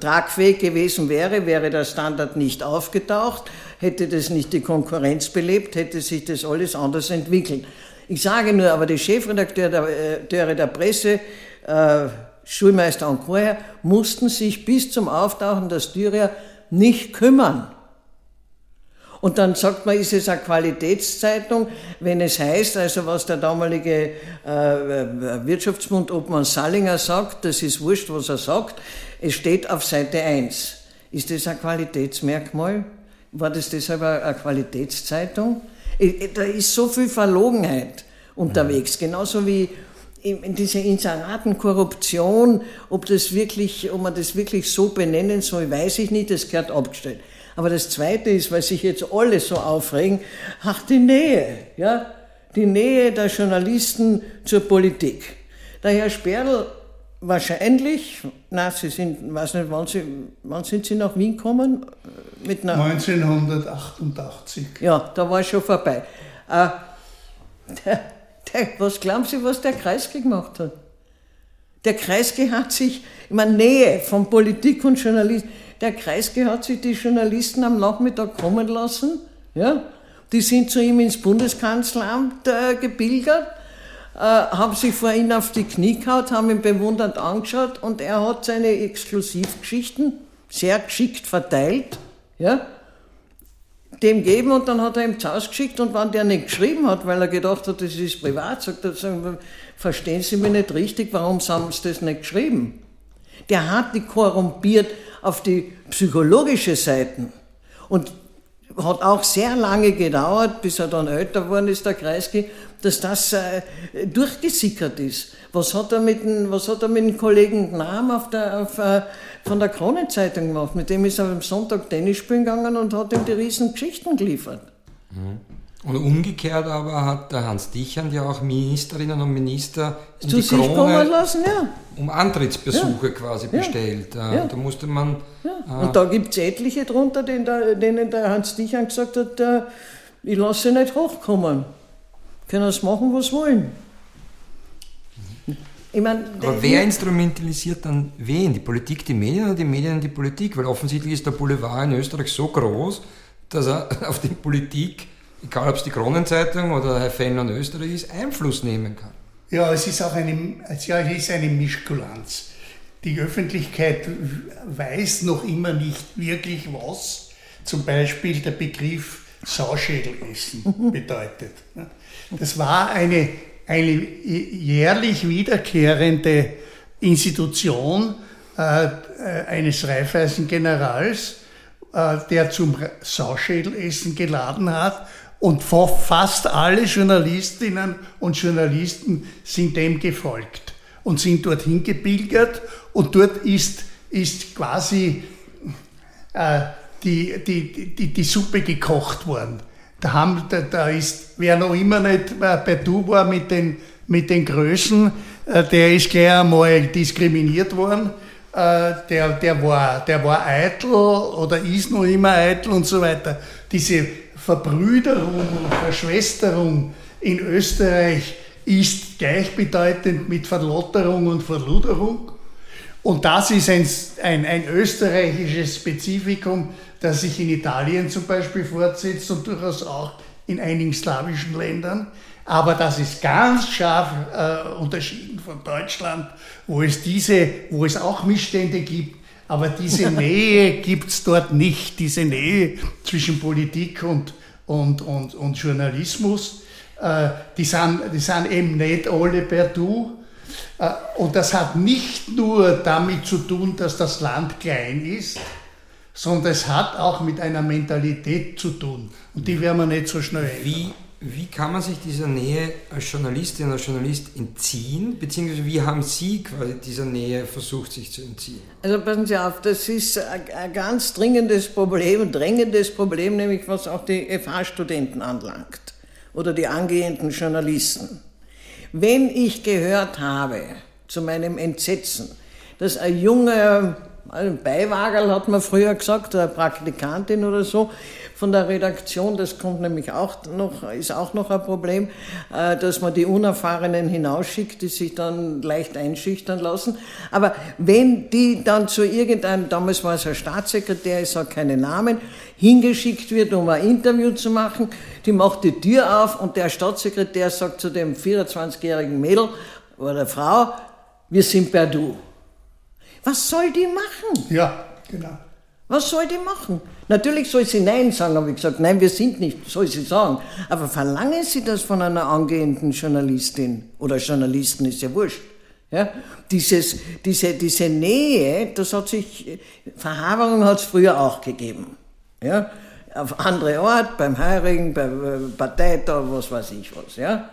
tragfähig gewesen wäre, wäre der Standard nicht aufgetaucht, hätte das nicht die Konkurrenz belebt, hätte sich das alles anders entwickelt. Ich sage nur, aber die Chefredakteure der, äh, der Presse, äh, Schulmeister und Chorherr, mussten sich bis zum Auftauchen der Styria nicht kümmern. Und dann sagt man, ist es eine Qualitätszeitung, wenn es heißt, also was der damalige äh, Wirtschaftsbund Obmann Sallinger sagt, das ist wurscht, was er sagt, es steht auf Seite 1. Ist das ein Qualitätsmerkmal? War das deshalb eine Qualitätszeitung? I- Da ist so viel Verlogenheit unterwegs, genauso wie in in diese Inseratenkorruption, ob das wirklich, ob man das wirklich so benennen soll, weiß ich nicht, das gehört abgestellt. Aber das Zweite ist, weil sich jetzt alle so aufregen, ach, die Nähe, ja, die Nähe der Journalisten zur Politik. Der Herr Sperl wahrscheinlich, na, Sie sind, weiß nicht, wann, Sie, wann sind Sie nach Wien gekommen? Mit einer, 1988. ja, da war es schon vorbei. Äh, der, der, was glauben Sie, was der Kreisky gemacht hat? Der Kreisky hat sich, ich meine, Nähe von Politik und Journalismus, der Kreisky hat sich die Journalisten am Nachmittag kommen lassen, ja, die sind zu ihm ins Bundeskanzleramt äh, gebildet, äh, haben sich vor ihn auf die Knie gehauen, haben ihn bewundernd angeschaut und er hat seine Exklusivgeschichten sehr geschickt verteilt, ja, dem geben und dann hat er ihm zu Hause geschickt und wenn der nicht geschrieben hat, weil er gedacht hat, das ist privat, sagt er, verstehen Sie mich nicht richtig, warum haben Sie das nicht geschrieben? Der hat die korrumpiert auf die psychologische Seite und hat auch sehr lange gedauert, bis er dann älter geworden ist, der Kreisky, dass das äh, durchgesickert ist. Was hat er mit dem, was hat er mit dem Kollegen Gnam auf der, auf, äh, von der Kronenzeitung gemacht? Mit dem ist er am Sonntag Tennis spielen gegangen und hat ihm die riesen Geschichten geliefert. Und umgekehrt aber hat der Hans Dichand ja auch Ministerinnen und Minister in Zu sich kommen lassen, ja. um Antrittsbesuche quasi Ja. bestellt. Äh, Ja. Da musste man ja. Und da gibt es etliche drunter, denen der, denen der Hans Dichand gesagt hat, äh, ich lasse sie nicht hochkommen. Können sie machen, was wollen. Ich mein, Aber wer instrumentalisiert dann wen? Die Politik, die Medien oder die Medien die Politik? Weil offensichtlich ist der Boulevard in Österreich so groß, dass er (laughs) auf die Politik, egal ob es die Kronenzeitung oder Herr Fellner in Österreich ist, Einfluss nehmen kann. Ja, es ist auch eine, ja, es ist eine Mischkulanz. Die Öffentlichkeit weiß noch immer nicht wirklich, was zum Beispiel der Begriff Sauschädelessen (laughs) bedeutet. Das war eine, eine jährlich wiederkehrende Institution äh, eines Reifeisengenerals, äh, der zum Sauschädelessen geladen hat und fast alle Journalistinnen und Journalisten sind dem gefolgt und sind dorthin gepilgert und dort ist, ist quasi äh, die, die, die, die Suppe gekocht worden. Da, haben, da, da ist, wer noch immer nicht äh, bei Du war mit den, mit den Größen, äh, der ist gleich einmal diskriminiert worden. Äh, der, der, war, der war eitel oder ist noch immer eitel und so weiter. Diese Verbrüderung und Verschwesterung in Österreich ist gleichbedeutend mit Verlotterung und Verluderung. Und das ist ein, ein, ein österreichisches Spezifikum, das sich in Italien zum Beispiel fortsetzt und durchaus auch in einigen slawischen Ländern. Aber das ist ganz scharf äh, unterschieden von Deutschland, wo es diese, wo es auch Missstände gibt, aber diese Nähe gibt es dort nicht, diese Nähe zwischen Politik und, und, und, und Journalismus. Äh, die, sind, die sind eben nicht alle per Du. Äh, und das hat nicht nur damit zu tun, dass das Land klein ist, sondern es hat auch mit einer Mentalität zu tun. Und die werden wir nicht so schnell ändern. Wie, wie kann man sich dieser Nähe als Journalistin oder Journalist entziehen? Beziehungsweise wie haben Sie quasi dieser Nähe versucht, sich zu entziehen? Also passen Sie auf, das ist ein ganz dringendes Problem, drängendes Problem, nämlich was auch die FH-Studenten anlangt oder die angehenden Journalisten. Wenn ich gehört habe, zu meinem Entsetzen, dass ein junger ein Beiwagerl hat man früher gesagt, eine Praktikantin oder so von der Redaktion. Das kommt nämlich auch noch, ist auch noch ein Problem, äh, dass man die Unerfahrenen hinausschickt, die sich dann leicht einschüchtern lassen. Aber wenn die dann zu irgendeinem, damals war es ein Staatssekretär, ich sage keine Namen, hingeschickt wird, um ein Interview zu machen, die macht die Tür auf und der Staatssekretär sagt zu dem 24-jährigen Mädel oder Frau, wir sind per Du. Was soll die machen? Ja, genau. Was soll die machen? Natürlich soll sie Nein sagen, habe ich gesagt. Nein, wir sind nicht, soll sie sagen. Aber verlangen Sie das von einer angehenden Journalistin oder Journalisten, ist ja wurscht. Ja, dieses, diese, diese Nähe, das hat sich, Verhaberung hat es früher auch gegeben. Ja, auf andere Ort, beim Heirigen, beim Parteitag, was weiß ich was. Ja,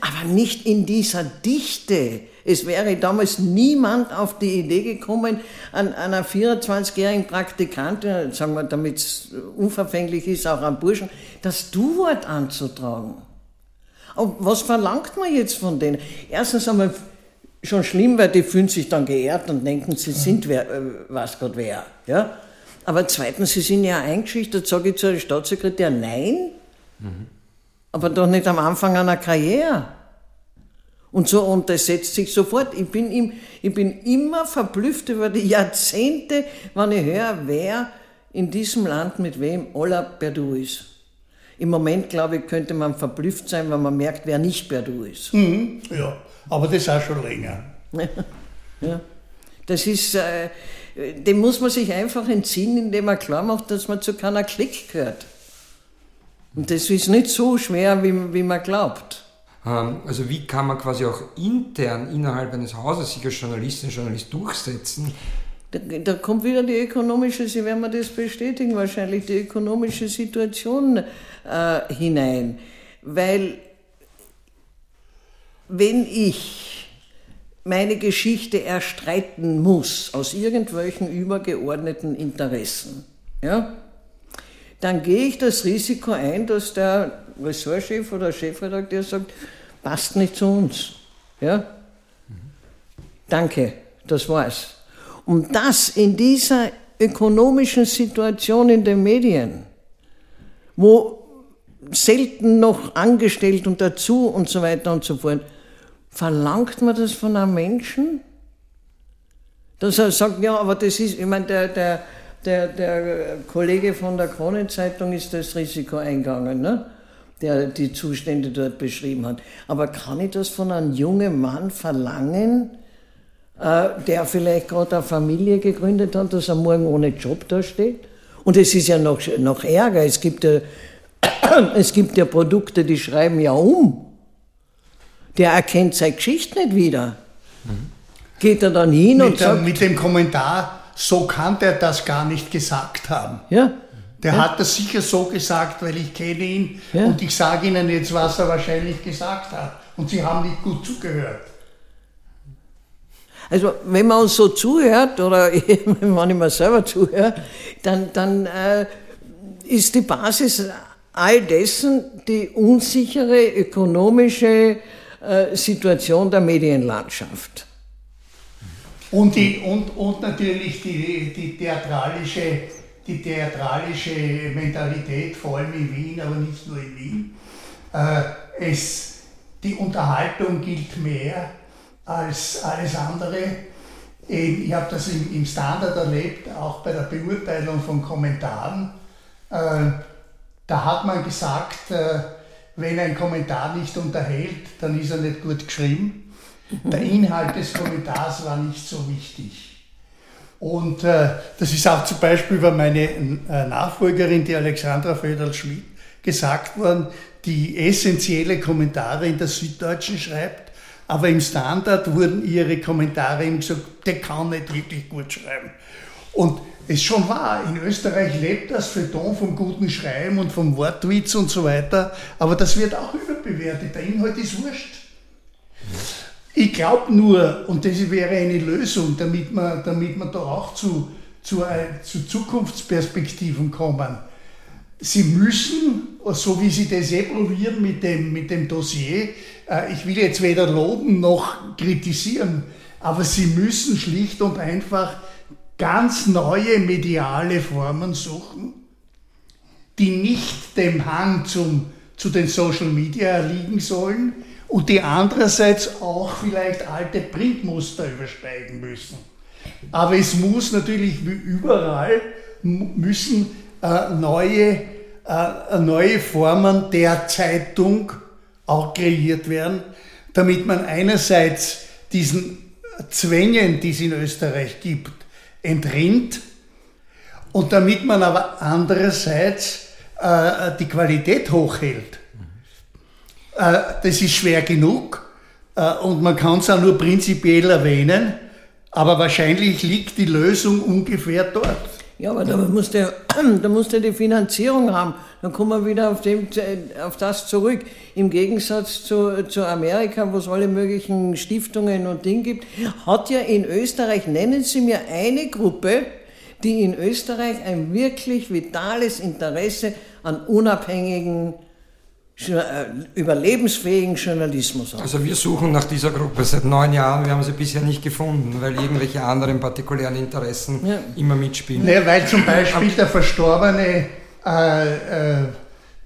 aber nicht in dieser Dichte. Es wäre damals niemand auf die Idee gekommen, an einer 24-jährigen Praktikantin, sagen wir, damit es unverfänglich ist, auch am Burschen, das Du-Wort anzutragen. Aber was verlangt man jetzt von denen? Erstens einmal schon schlimm, weil die fühlen sich dann geehrt und denken, sie sind wer, äh, was Gott wer. Ja? Aber zweitens, sie sind ja eingeschüchtert, sage ich zu einem Staatssekretär, nein. Mhm. Aber doch nicht am Anfang einer Karriere. Und so, und das setzt sich sofort. Ich bin, im, ich bin immer verblüfft über die Jahrzehnte, wenn ich höre, wer in diesem Land mit wem aller Perdu ist. Im Moment, glaube ich, könnte man verblüfft sein, wenn man merkt, wer nicht Perdu ist. Mhm, ja, aber das ist auch schon länger. (laughs) ja, das ist, äh, dem muss man sich einfach entziehen, indem man klar macht, dass man zu keiner Klick gehört. Und das ist nicht so schwer, wie, wie man glaubt. Ähm, also wie kann man quasi auch intern innerhalb eines Hauses sich als Journalistin, Journalist durchsetzen? Da, da, kommt wieder die ökonomische, Sie werden mir das bestätigen wahrscheinlich, die ökonomische Situation äh, hinein. Weil wenn ich meine Geschichte erstreiten muss aus irgendwelchen übergeordneten Interessen, ja, dann gehe ich das Risiko ein, dass der Ressortchef oder Chefredakteur sagt, passt nicht zu uns. Ja? Danke, das war's. Und das in dieser ökonomischen Situation in den Medien, wo selten noch angestellt und dazu und so weiter und so fort, verlangt man das von einem Menschen? Dass er sagt, ja, aber das ist, ich meine, der, der, der, der Kollege von der Kronenzeitung ist das Risiko eingegangen, ne? Der die Zustände dort beschrieben hat. Aber kann ich das von einem jungen Mann verlangen, äh, der vielleicht gerade eine Familie gegründet hat, dass er morgen ohne Job da steht? Und es ist ja noch, noch ärger. Es gibt ja, (coughs) es gibt ja Produkte, die schreiben ja um. Der erkennt seine Geschichte nicht wieder. Mhm. Geht er dann hin mit und sagt... Mit dem Kommentar, so kann der das gar nicht gesagt haben. Ja. Der ja. hat das sicher so gesagt, weil ich kenne ihn Ja. und ich sage Ihnen jetzt, was er wahrscheinlich gesagt hat. Und Sie haben nicht gut zugehört. Also wenn man uns so zuhört oder (laughs) wenn ich mir selber zuhöre, dann, dann äh, ist die Basis all dessen die unsichere ökonomische äh, Situation der Medienlandschaft. Und, die, und, und natürlich die, die, theatralische, die theatralische Mentalität, vor allem in Wien, aber nicht nur in Wien. Äh, es, die Unterhaltung gilt mehr als alles andere. Ich habe das im, im Standard erlebt, auch bei der Beurteilung von Kommentaren. Äh, da hat man gesagt, äh, wenn ein Kommentar nicht unterhält, dann ist er nicht gut geschrieben. Der Inhalt des Kommentars war nicht so wichtig. Und äh, das ist auch zum Beispiel über meine äh, Nachfolgerin, die Alexandra Föderl-Schmidt, gesagt worden, die essentielle Kommentare in der Süddeutschen schreibt, aber im Standard wurden ihre Kommentare ihm gesagt, der kann nicht wirklich gut schreiben. Und es ist schon wahr, in Österreich lebt das Feuilleton vom guten Schreiben und vom Wortwitz und so weiter, aber das wird auch überbewertet. Der Inhalt ist wurscht. Ich glaube nur, und das wäre eine Lösung, damit wir, damit wir da auch zu, zu, äh, zu Zukunftsperspektiven kommen. Sie müssen, so wie Sie das eh probieren mit dem, mit dem Dossier, äh, ich will jetzt weder loben noch kritisieren, aber Sie müssen schlicht und einfach ganz neue mediale Formen suchen, die nicht dem Hang zum, zu den Social Media erliegen sollen und die andererseits auch vielleicht alte Printmuster übersteigen müssen. Aber es muss natürlich wie überall müssen äh, neue, äh, neue Formen der Zeitung auch kreiert werden, damit man einerseits diesen Zwängen, die es in Österreich gibt, entrinnt und damit man aber andererseits äh, die Qualität hochhält. Äh, das ist schwer genug äh, und man kann es auch nur prinzipiell erwähnen, aber wahrscheinlich liegt die Lösung ungefähr dort. Ja, aber da musst (clears throat) du, da musst du die Finanzierung haben. Dann kommen wir wieder auf, dem, auf das zurück. Im Gegensatz zu, zu Amerika, wo es alle möglichen Stiftungen und Dinge gibt, hat ja in Österreich, nennen Sie mir eine Gruppe, die in Österreich ein wirklich vitales Interesse an unabhängigen, überlebensfähigen Journalismus hat. Also wir suchen nach dieser Gruppe seit neun Jahren, wir haben sie bisher nicht gefunden, weil irgendwelche anderen partikulären Interessen Ja. immer mitspielen. Ne, weil zum Beispiel der verstorbene, äh, äh,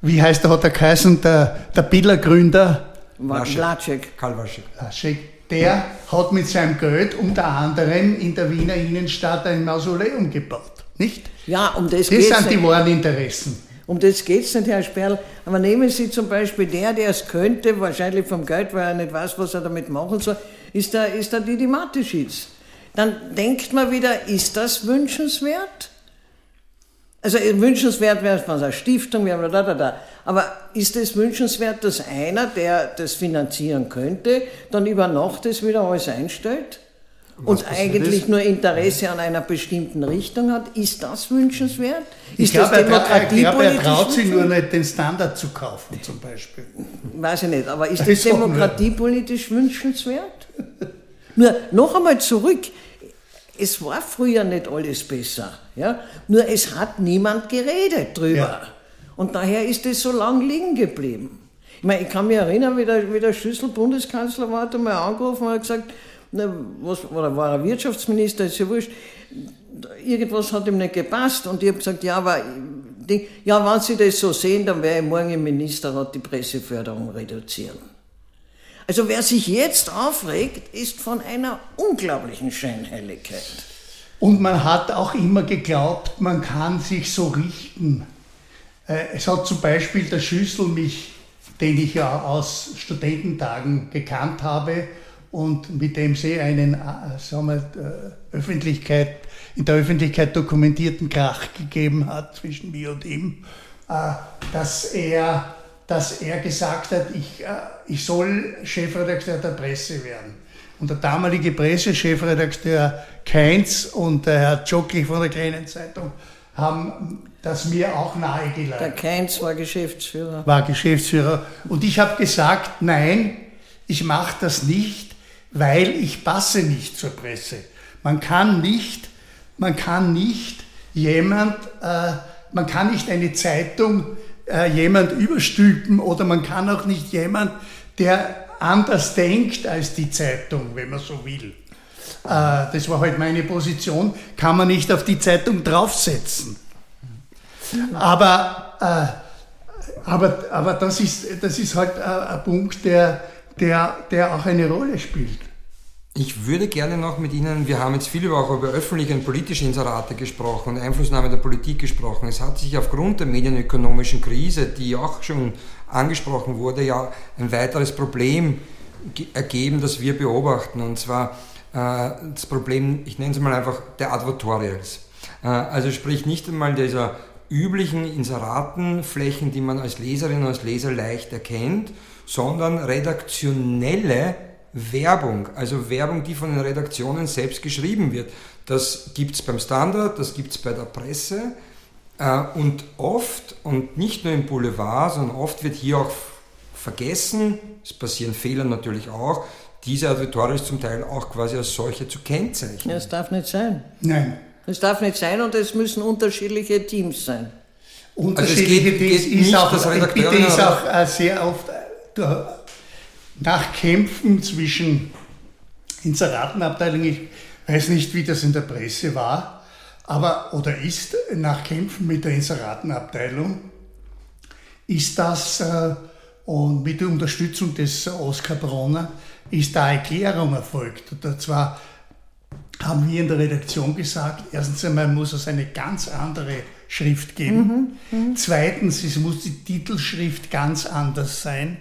wie heißt der, hat er geheißen, der, der Biller-Gründer. Latschek. Karl Waschek. Laschek, der hat mit seinem Geld unter anderem in der Wiener Innenstadt ein Mausoleum gebaut, nicht? Ja, um das Das geht's sind die wahren Interessen. Um das geht es nicht, Herr Sperl. Aber nehmen Sie zum Beispiel der, der es könnte, wahrscheinlich vom Geld, weil er nicht weiß, was er damit machen soll, ist der, ist der Didi Mateschitz. Dann denkt man wieder, ist das wünschenswert? Also äh, wünschenswert wäre es von einer Stiftung, wir da, da, da. Aber ist es wünschenswert, dass einer, der das finanzieren könnte, dann über Nacht das wieder alles einstellt? Und eigentlich ist? nur Interesse an einer bestimmten Richtung hat? Ist das wünschenswert? Ist glaube, er, ich glaube, er demokratiepolitisch traut sich nur wünschenswert? nicht, den Standard zu kaufen, zum Beispiel. Weiß ich nicht, aber ist Das das ist demokratiepolitisch wünschenswert? Nur noch einmal zurück. Es war früher nicht alles besser. Ja? Nur es hat niemand geredet drüber. Ja. Und daher ist es so lang liegen geblieben. Ich meine, ich kann mich erinnern, wie der, wie der Schüssel Bundeskanzler war, hat einmal angerufen und hat gesagt, na, was, oder war er Wirtschaftsminister, ist ja wurscht, irgendwas hat ihm nicht gepasst und ich habe gesagt, ja, aber die, ja, wenn Sie das so sehen, dann werde ich morgen im Ministerrat die Presseförderung reduzieren. Also wer sich jetzt aufregt, ist von einer unglaublichen Scheinheiligkeit. Und man hat auch immer geglaubt, man kann sich so richten. Äh, es hat zum Beispiel der Schüssel mich, den ich ja aus Studententagen gekannt habe und mit dem sie einen äh, sagen wir, äh, Öffentlichkeit, in der Öffentlichkeit dokumentierten Krach gegeben hat zwischen mir und ihm, dass er, dass er gesagt hat, ich, ich soll Chefredakteur der Presse werden. Und der damalige Pressechefredakteur Keinz und der Herr Jockey von der Kleinen Zeitung haben das mir auch nahegelegt. Der Keinz war Geschäftsführer. War Geschäftsführer. Und ich habe gesagt, nein, ich mache das nicht, weil ich passe nicht zur Presse. Man kann nicht, man kann nicht jemand, äh, man kann nicht eine Zeitung äh, jemand überstülpen oder man kann auch nicht jemand, der anders denkt als die Zeitung, wenn man so will. Äh, das war halt meine Position, kann man nicht auf die Zeitung draufsetzen. Aber, äh, aber, aber das, ist, das ist halt ein Punkt, der, der, der auch eine Rolle spielt. Ich würde gerne noch mit Ihnen, wir haben jetzt viel über, auch über öffentliche und politische Inserate gesprochen und Einflussnahme der Politik gesprochen. Es hat sich aufgrund der medienökonomischen Krise, die auch schon angesprochen wurde, ja ein weiteres Problem ergeben, das wir beobachten. Und zwar äh, das Problem, ich nenne es mal einfach, der Advertorials. Äh, also sprich nicht einmal dieser üblichen Inseratenflächen, die man als Leserin und als Leser leicht erkennt, sondern redaktionelle Werbung, also Werbung, die von den Redaktionen selbst geschrieben wird. Das gibt es beim Standard, das gibt es bei der Presse äh, und oft, und nicht nur im Boulevard, sondern oft wird hier auch vergessen, es passieren Fehler natürlich auch, diese Auditorials zum Teil auch quasi als solche zu kennzeichnen. Ja, es darf nicht sein. Nein. Es darf nicht sein und es müssen unterschiedliche Teams sein. Unterschiedliche also Teams ist auch, bitte ist auch äh, sehr oft äh, nach Kämpfen zwischen Inseratenabteilungen, ich weiß nicht, wie das in der Presse war, aber oder ist nach Kämpfen mit der Inseratenabteilung, ist das äh, und mit der Unterstützung des Oskar Bronner ist da Erklärung erfolgt. Und zwar haben wir in der Redaktion gesagt, erstens einmal muss es eine ganz andere Schrift geben. Mhm, mh. Zweitens, es muss die Titelschrift ganz anders sein.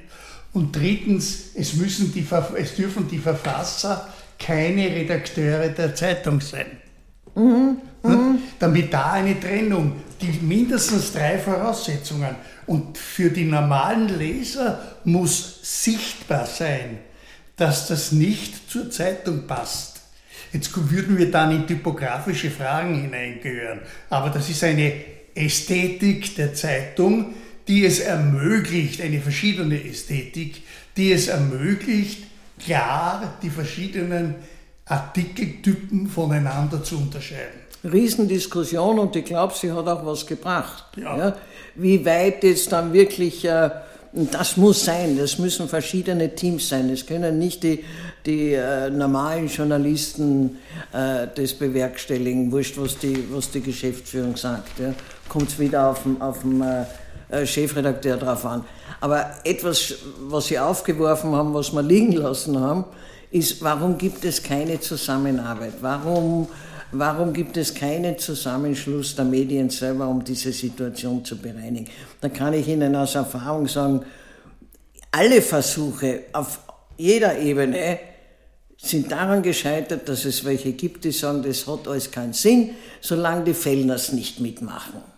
Und drittens, es, müssen die, es dürfen die Verfasser keine Redakteure der Zeitung sein. Mhm, mhm. Damit da eine Trennung, die mindestens drei Voraussetzungen. Und für die normalen Leser muss sichtbar sein, dass das nicht zur Zeitung passt. Jetzt würden wir dann in typografische Fragen hineingehören. Aber das ist eine Ästhetik der Zeitung, die es ermöglicht, eine verschiedene Ästhetik, die es ermöglicht, klar die verschiedenen Artikeltypen voneinander zu unterscheiden. Riesendiskussion und ich glaube, sie hat auch was gebracht. Ja. ja. Wie weit jetzt dann wirklich, äh, das muss sein, das müssen verschiedene Teams sein. Es können nicht die, die äh, normalen Journalisten äh, das bewerkstelligen, wurscht, was die, was die Geschäftsführung sagt. Ja. Kommt es wieder auf den, auf den äh, Chefredakteur drauf an. Aber etwas, was Sie aufgeworfen haben, was wir liegen lassen haben, ist, warum gibt es keine Zusammenarbeit? Warum, warum gibt es keinen Zusammenschluss der Medien selber, um diese Situation zu bereinigen? Da kann ich Ihnen aus Erfahrung sagen, alle Versuche auf jeder Ebene sind daran gescheitert, dass es welche gibt, die sagen, das hat alles keinen Sinn, solange die Fellners nicht mitmachen.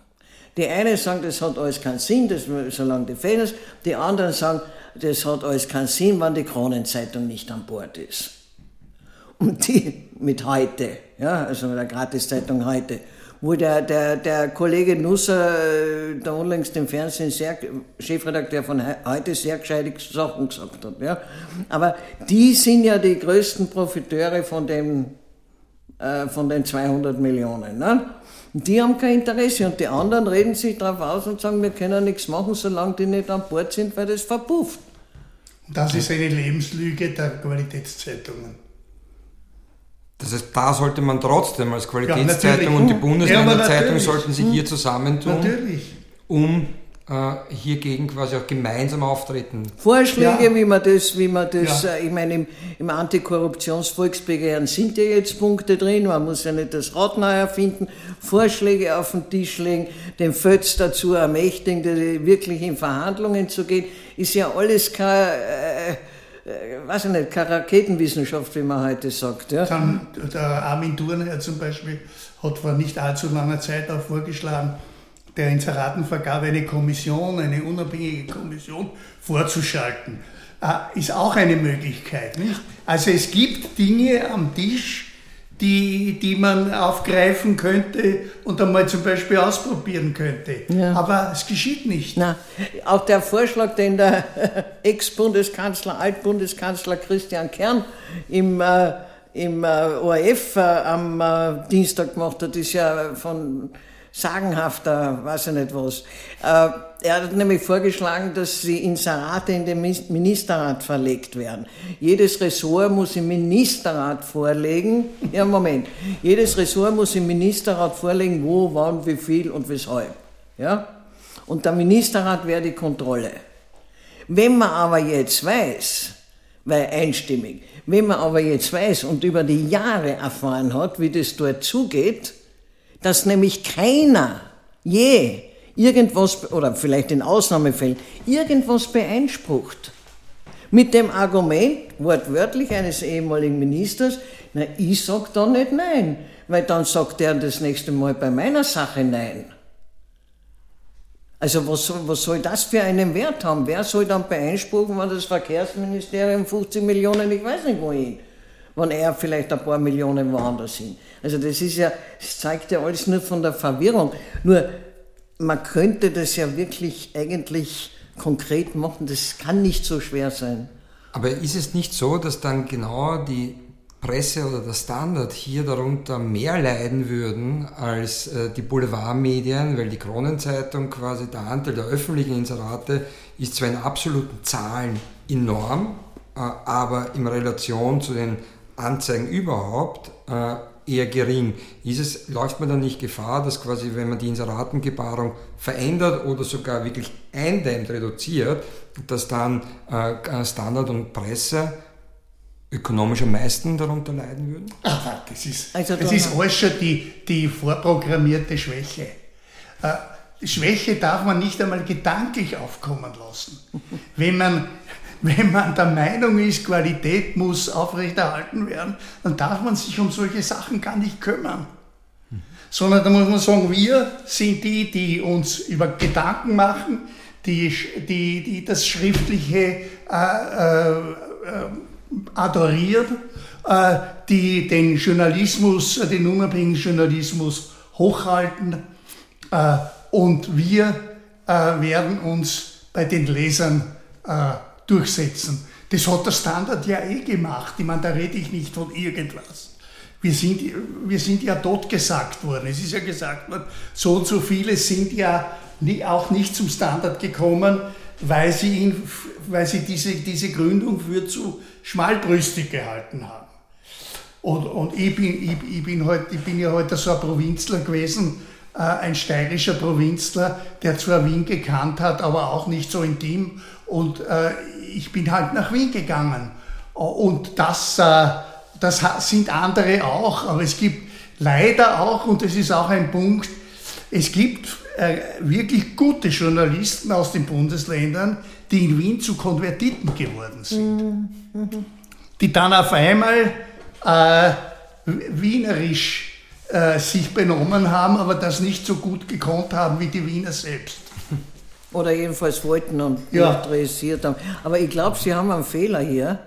Die einen sagen, das hat alles keinen Sinn, das, solange die Fehler. Die anderen sagen, das hat alles keinen Sinn, wenn die Kronenzeitung nicht an Bord ist. Und die (laughs) mit heute, ja, also mit der Gratiszeitung heute, wo der, der, der Kollege Nusser, der unlängst im Fernsehen, sehr, Chefredakteur von heute, sehr gescheite Sachen gesagt hat. Ja. Aber die sind ja die größten Profiteure von, dem, äh, von den 200 Millionen. Ne? Die haben kein Interesse und die anderen reden sich darauf aus und sagen, wir können nichts machen, solange die nicht an Bord sind, weil das verpufft. Und das ist eine Lebenslüge der Qualitätszeitungen. Das heißt, da sollte man trotzdem als Qualitätszeitung ja, und die Bundesländer ja, sollten sich hier zusammentun, natürlich. um hiergegen quasi auch gemeinsam auftreten. Vorschläge, ja. wie man das, wie man das, ja. äh, ich meine, im, im Antikorruptionsvolksbegehren sind ja jetzt Punkte drin, man muss ja nicht das Rad neu erfinden, Vorschläge auf den Tisch legen, den Fötz dazu ermächtigen, wirklich in Verhandlungen zu gehen, ist ja alles kein, äh, äh, weiß ich nicht, keine Raketenwissenschaft, wie man heute sagt. Ja. Dann, der Armin Thurner zum Beispiel hat vor nicht allzu langer Zeit auch vorgeschlagen, der Inseratenvergabe eine Kommission, eine unabhängige Kommission vorzuschalten. Äh, ist auch eine Möglichkeit. Nicht? Also es gibt Dinge am Tisch, die, die man aufgreifen könnte und einmal zum Beispiel ausprobieren könnte. Ja. Aber es geschieht nicht. Na, auch der Vorschlag, den der (laughs) Ex-Bundeskanzler, Altbundeskanzler Christian Kern im, äh, im äh, ORF äh, am äh, Dienstag gemacht hat, ist ja von sagenhafter, weiß ich nicht was. Äh, er hat nämlich vorgeschlagen, dass die Inserate in den Ministerrat verlegt werden. Jedes Ressort muss im Ministerrat vorlegen, ja Moment, jedes Ressort muss im Ministerrat vorlegen, wo, wann, wie viel und weshalb. Ja? Und der Ministerrat wäre die Kontrolle. Wenn man aber jetzt weiß, weil einstimmig, wenn man aber jetzt weiß und über die Jahre erfahren hat, wie das dort zugeht, dass nämlich keiner je irgendwas, oder vielleicht in Ausnahmefällen, irgendwas beeinsprucht. Mit dem Argument, wortwörtlich eines ehemaligen Ministers, na, ich sag da nicht nein, weil dann sagt er das nächste Mal bei meiner Sache nein. Also was soll, was soll das für einen Wert haben? Wer soll dann beeinspruchen, wenn das Verkehrsministerium 50 Millionen, ich weiß nicht wohin, wenn er vielleicht ein paar Millionen woanders hin. Also das ist ja, das zeigt ja alles nur von der Verwirrung. Nur man könnte das ja wirklich eigentlich konkret machen, das kann nicht so schwer sein. Aber ist es nicht so, dass dann genau die Presse oder der Standard hier darunter mehr leiden würden als äh, die Boulevardmedien, weil die Kronenzeitung quasi der Anteil der öffentlichen Inserate ist zwar in absoluten Zahlen enorm, äh, aber in Relation zu den Anzeigen überhaupt äh, eher gering. Ist es, läuft man dann nicht Gefahr, dass quasi, wenn man die Inseratengebarung verändert oder sogar wirklich eindämmt, reduziert, dass dann äh, Standard und Presse ökonomisch am meisten darunter leiden würden? Ach, das ist, also das ist alles schon die, die vorprogrammierte Schwäche. Äh, Schwäche darf man nicht einmal gedanklich aufkommen lassen. Wenn man wenn man der Meinung ist, Qualität muss aufrechterhalten werden, dann darf man sich um solche Sachen gar nicht kümmern. Sondern da muss man sagen, wir sind die, die uns über Gedanken machen, die, die, die das Schriftliche äh, äh, adorieren, äh, die den Journalismus, den unabhängigen Journalismus hochhalten. Äh, und wir äh, werden uns bei den Lesern äh, durchsetzen. Das hat der Standard ja eh gemacht. Ich meine, da rede ich nicht von irgendwas. Wir sind, wir sind ja totgesagt worden. Es ist ja gesagt worden, so und so viele sind ja nie, auch nicht zum Standard gekommen, weil sie, ihn, weil sie diese, diese Gründung für zu schmalbrüstig gehalten haben. Und, und ich, bin, ich, ich, bin halt, ich bin ja heute so ein Provinzler gewesen, äh, ein steirischer Provinzler, der zwar Wien gekannt hat, aber auch nicht so intim. Und äh, ich bin halt nach Wien gegangen. Und das, äh, das sind andere auch, aber es gibt leider auch, und das ist auch ein Punkt, es gibt äh, wirklich gute Journalisten aus den Bundesländern, die in Wien zu Konvertiten geworden sind. Mhm. Die dann auf einmal äh, wienerisch äh, sich benommen haben, aber das nicht so gut gekonnt haben wie die Wiener selbst. Oder jedenfalls wollten und ja. interessiert haben. Aber ich glaube, Sie haben einen Fehler hier.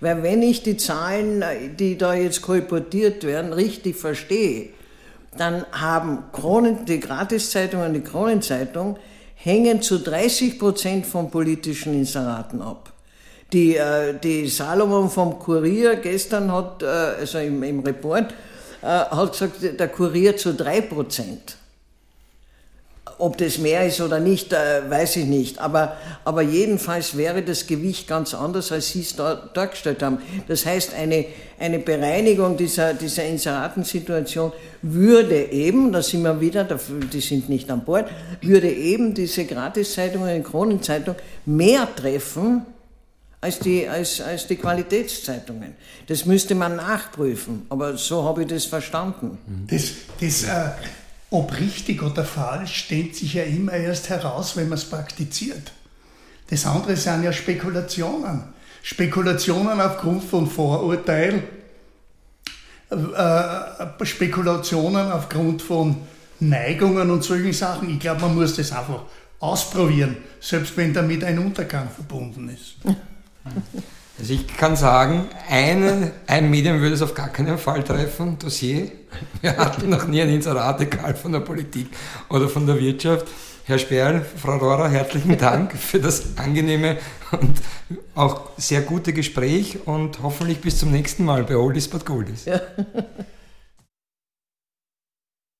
Weil wenn ich die Zahlen, die da jetzt kolportiert werden, richtig verstehe, dann haben Kronen, die Gratiszeitungen und die Kronenzeitung hängen zu 30 Prozent von politischen Inseraten ab. Die, äh, die Salomon vom Kurier gestern hat, äh, also im, im Report, äh, hat gesagt, der Kurier zu 3 Prozent. Ob das mehr ist oder nicht, äh, weiß ich nicht. Aber, aber jedenfalls wäre das Gewicht ganz anders, als Sie es da, dargestellt haben. Das heißt, eine, eine Bereinigung dieser, dieser Inseratensituation würde eben, da sind wir wieder, die sind nicht an Bord, würde eben diese Gratiszeitungen, die Kronenzeitung mehr treffen, als die, als, als die Qualitätszeitungen. Das müsste man nachprüfen, aber so habe ich das verstanden. Das, das äh, ob richtig oder falsch, stellt sich ja immer erst heraus, wenn man es praktiziert. Das andere sind ja Spekulationen. Spekulationen aufgrund von Vorurteilen, äh, Spekulationen aufgrund von Neigungen und solchen Sachen. Ich glaube, man muss das einfach ausprobieren, selbst wenn damit ein Untergang verbunden ist. (laughs) Also ich kann sagen, eine, ein Medium würde es auf gar keinen Fall treffen, Dossier. Wir hatten noch nie ein Inserat, egal von der Politik oder von der Wirtschaft. Herr Sperl, Frau Rohrer, herzlichen Dank für das angenehme und auch sehr gute Gespräch und hoffentlich bis zum nächsten Mal bei Oldies but Goldies. Ja.